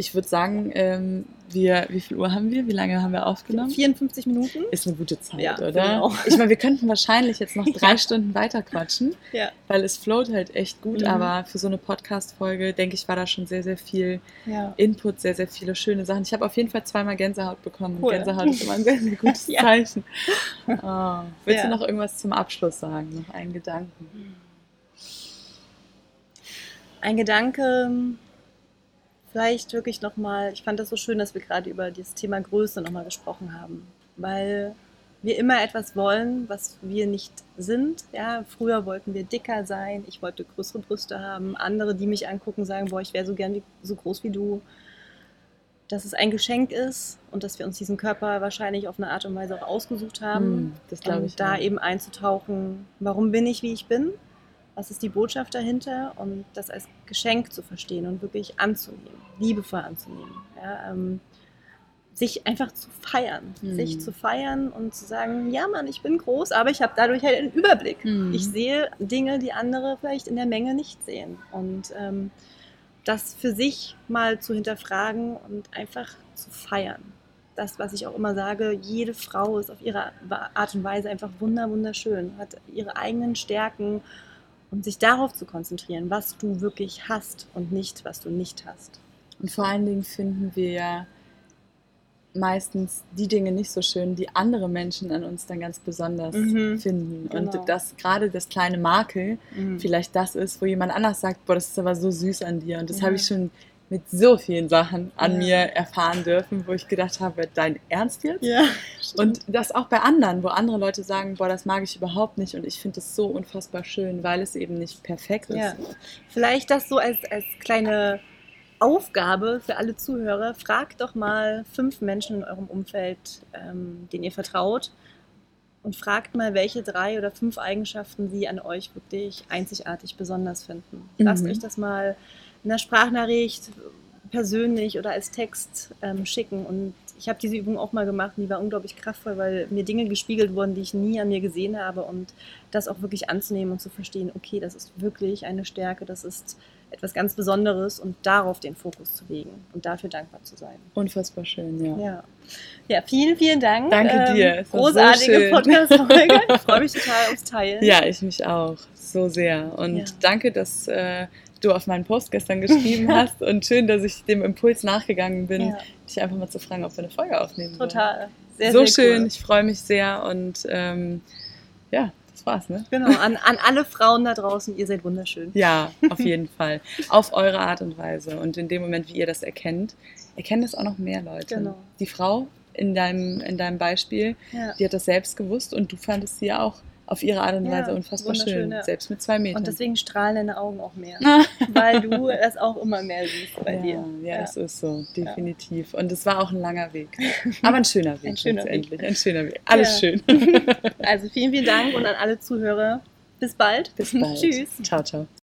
Ich würde sagen, ähm, wir, wie viel Uhr haben wir? Wie lange haben wir aufgenommen?
54 Minuten?
Ist eine gute Zeit,
Ja,
oder?
auch.
Ich meine, wir könnten wahrscheinlich jetzt noch (laughs) drei
Ja.
Stunden weiter quatschen,
Ja.
weil es float halt echt gut,
Mhm.
aber für so eine Podcast-Folge, denke ich, war da schon sehr, sehr viel. Input, sehr, sehr viele schöne Sachen. Ich habe auf jeden Fall zweimal Gänsehaut bekommen. und
Cool.
Gänsehaut ist immer ein sehr, sehr gutes. (laughs) Zeichen. Oh. (laughs) Willst du noch irgendwas zum Abschluss sagen? Noch einen Gedanken?
Ein Gedanke, vielleicht wirklich nochmal, ich fand das so schön, dass wir gerade über das Thema Größe nochmal gesprochen haben, weil wir immer etwas wollen, was wir nicht sind. Ja, früher wollten wir dicker sein, ich wollte größere Brüste haben, andere, die mich angucken, sagen, boah, ich wäre so gern wie, so groß wie du. Dass es ein Geschenk ist und dass wir uns diesen Körper wahrscheinlich auf eine Art und Weise auch ausgesucht haben.
Hm, das glaube ich.
und da
auch.
eben einzutauchen, warum bin ich, wie ich bin, was ist die Botschaft dahinter und das als Geschenk zu verstehen und wirklich anzunehmen, liebevoll anzunehmen. Ja, ähm, sich einfach zu feiern,
Mhm.
sich zu feiern und zu sagen, ja Mann, ich bin groß, aber ich habe dadurch halt einen Überblick.
Mhm.
Ich sehe Dinge, die andere vielleicht in der Menge nicht sehen. Und ähm, das für sich mal zu hinterfragen und einfach zu feiern. Das, was ich auch immer sage, jede Frau ist auf ihre Art und Weise einfach wunder, wunderschön, hat ihre eigenen Stärken und sich darauf zu konzentrieren, was du wirklich hast und nicht, was du nicht hast.
Und vor allen Dingen finden wir ja meistens die Dinge nicht so schön, die andere Menschen an uns dann ganz besonders
Mhm.
finden.
Genau.
Und das gerade das kleine Makel vielleicht das ist, wo jemand anders sagt, boah, das ist aber so süß an dir. Und das
Ja.
habe ich schon mit so vielen Sachen an
Ja.
mir erfahren dürfen, wo ich gedacht habe, dein Ernst jetzt?
Ja.
Und das auch bei anderen, wo andere Leute sagen, boah, das mag ich überhaupt nicht und ich finde es so unfassbar schön, weil es eben nicht perfekt ist.
Ja. Vielleicht das so als, als kleine Aufgabe für alle Zuhörer. Fragt doch mal fünf Menschen in eurem Umfeld, ähm, denen ihr vertraut. Und fragt mal, welche drei oder fünf Eigenschaften sie an euch wirklich einzigartig besonders finden. Lasst
Mhm.
euch das mal in der Sprachnachricht persönlich oder als Text ähm, schicken. Und ich habe diese Übung auch mal gemacht und die war unglaublich kraftvoll, weil mir Dinge gespiegelt wurden, die ich nie an mir gesehen habe. Und das auch wirklich anzunehmen und zu verstehen, okay, das ist wirklich eine Stärke, das ist etwas ganz Besonderes und darauf den Fokus zu legen und dafür dankbar zu sein.
Unfassbar schön, ja.
Ja, ja vielen, vielen Dank. Ähm,
Danke dir, es war so
Großartige
schön.
Podcast-Folge. Ich (laughs) freue mich total aufs Teilen.
Ja, ich mich auch. So sehr. Und
Ja.
danke, dass äh, du auf meinen Post gestern geschrieben (laughs) hast. Und schön, dass ich dem Impuls nachgegangen bin,
Ja,
dich einfach mal zu fragen, ob wir eine Folge aufnehmen
total. Sehr,
so
sehr
schön,
Cool.
ich freue mich sehr. Und ähm, ja, das war's, ne?
Genau, an, an (laughs) alle Frauen da draußen, ihr seid wunderschön.
Ja, auf (laughs) jeden Fall. Auf eure Art und Weise. Und in dem Moment, wie ihr das erkennt, erkennen das auch noch mehr Leute.
Genau.
Die Frau in deinem, in deinem Beispiel,
Ja.
die hat das selbst gewusst und du fandest sie ja auch auf ihre Art und
Ja,
Weise unfassbar
wunderschön,
schön.
ja.
Selbst mit zwei Metern.
Und deswegen strahlen deine Augen auch mehr, (laughs) weil du das auch immer mehr siehst bei
ja,
dir.
Ja,
Ja.
es ist so, definitiv. Und es war auch ein langer Weg. (laughs) Aber ein schöner Weg
Ein schöner Weg.
letztendlich. Ein schöner Weg. Alles
Ja.
schön. (laughs)
Also vielen, vielen Dank und an alle Zuhörer. Bis bald.
Bis bald.
Tschüss.
Ciao, ciao.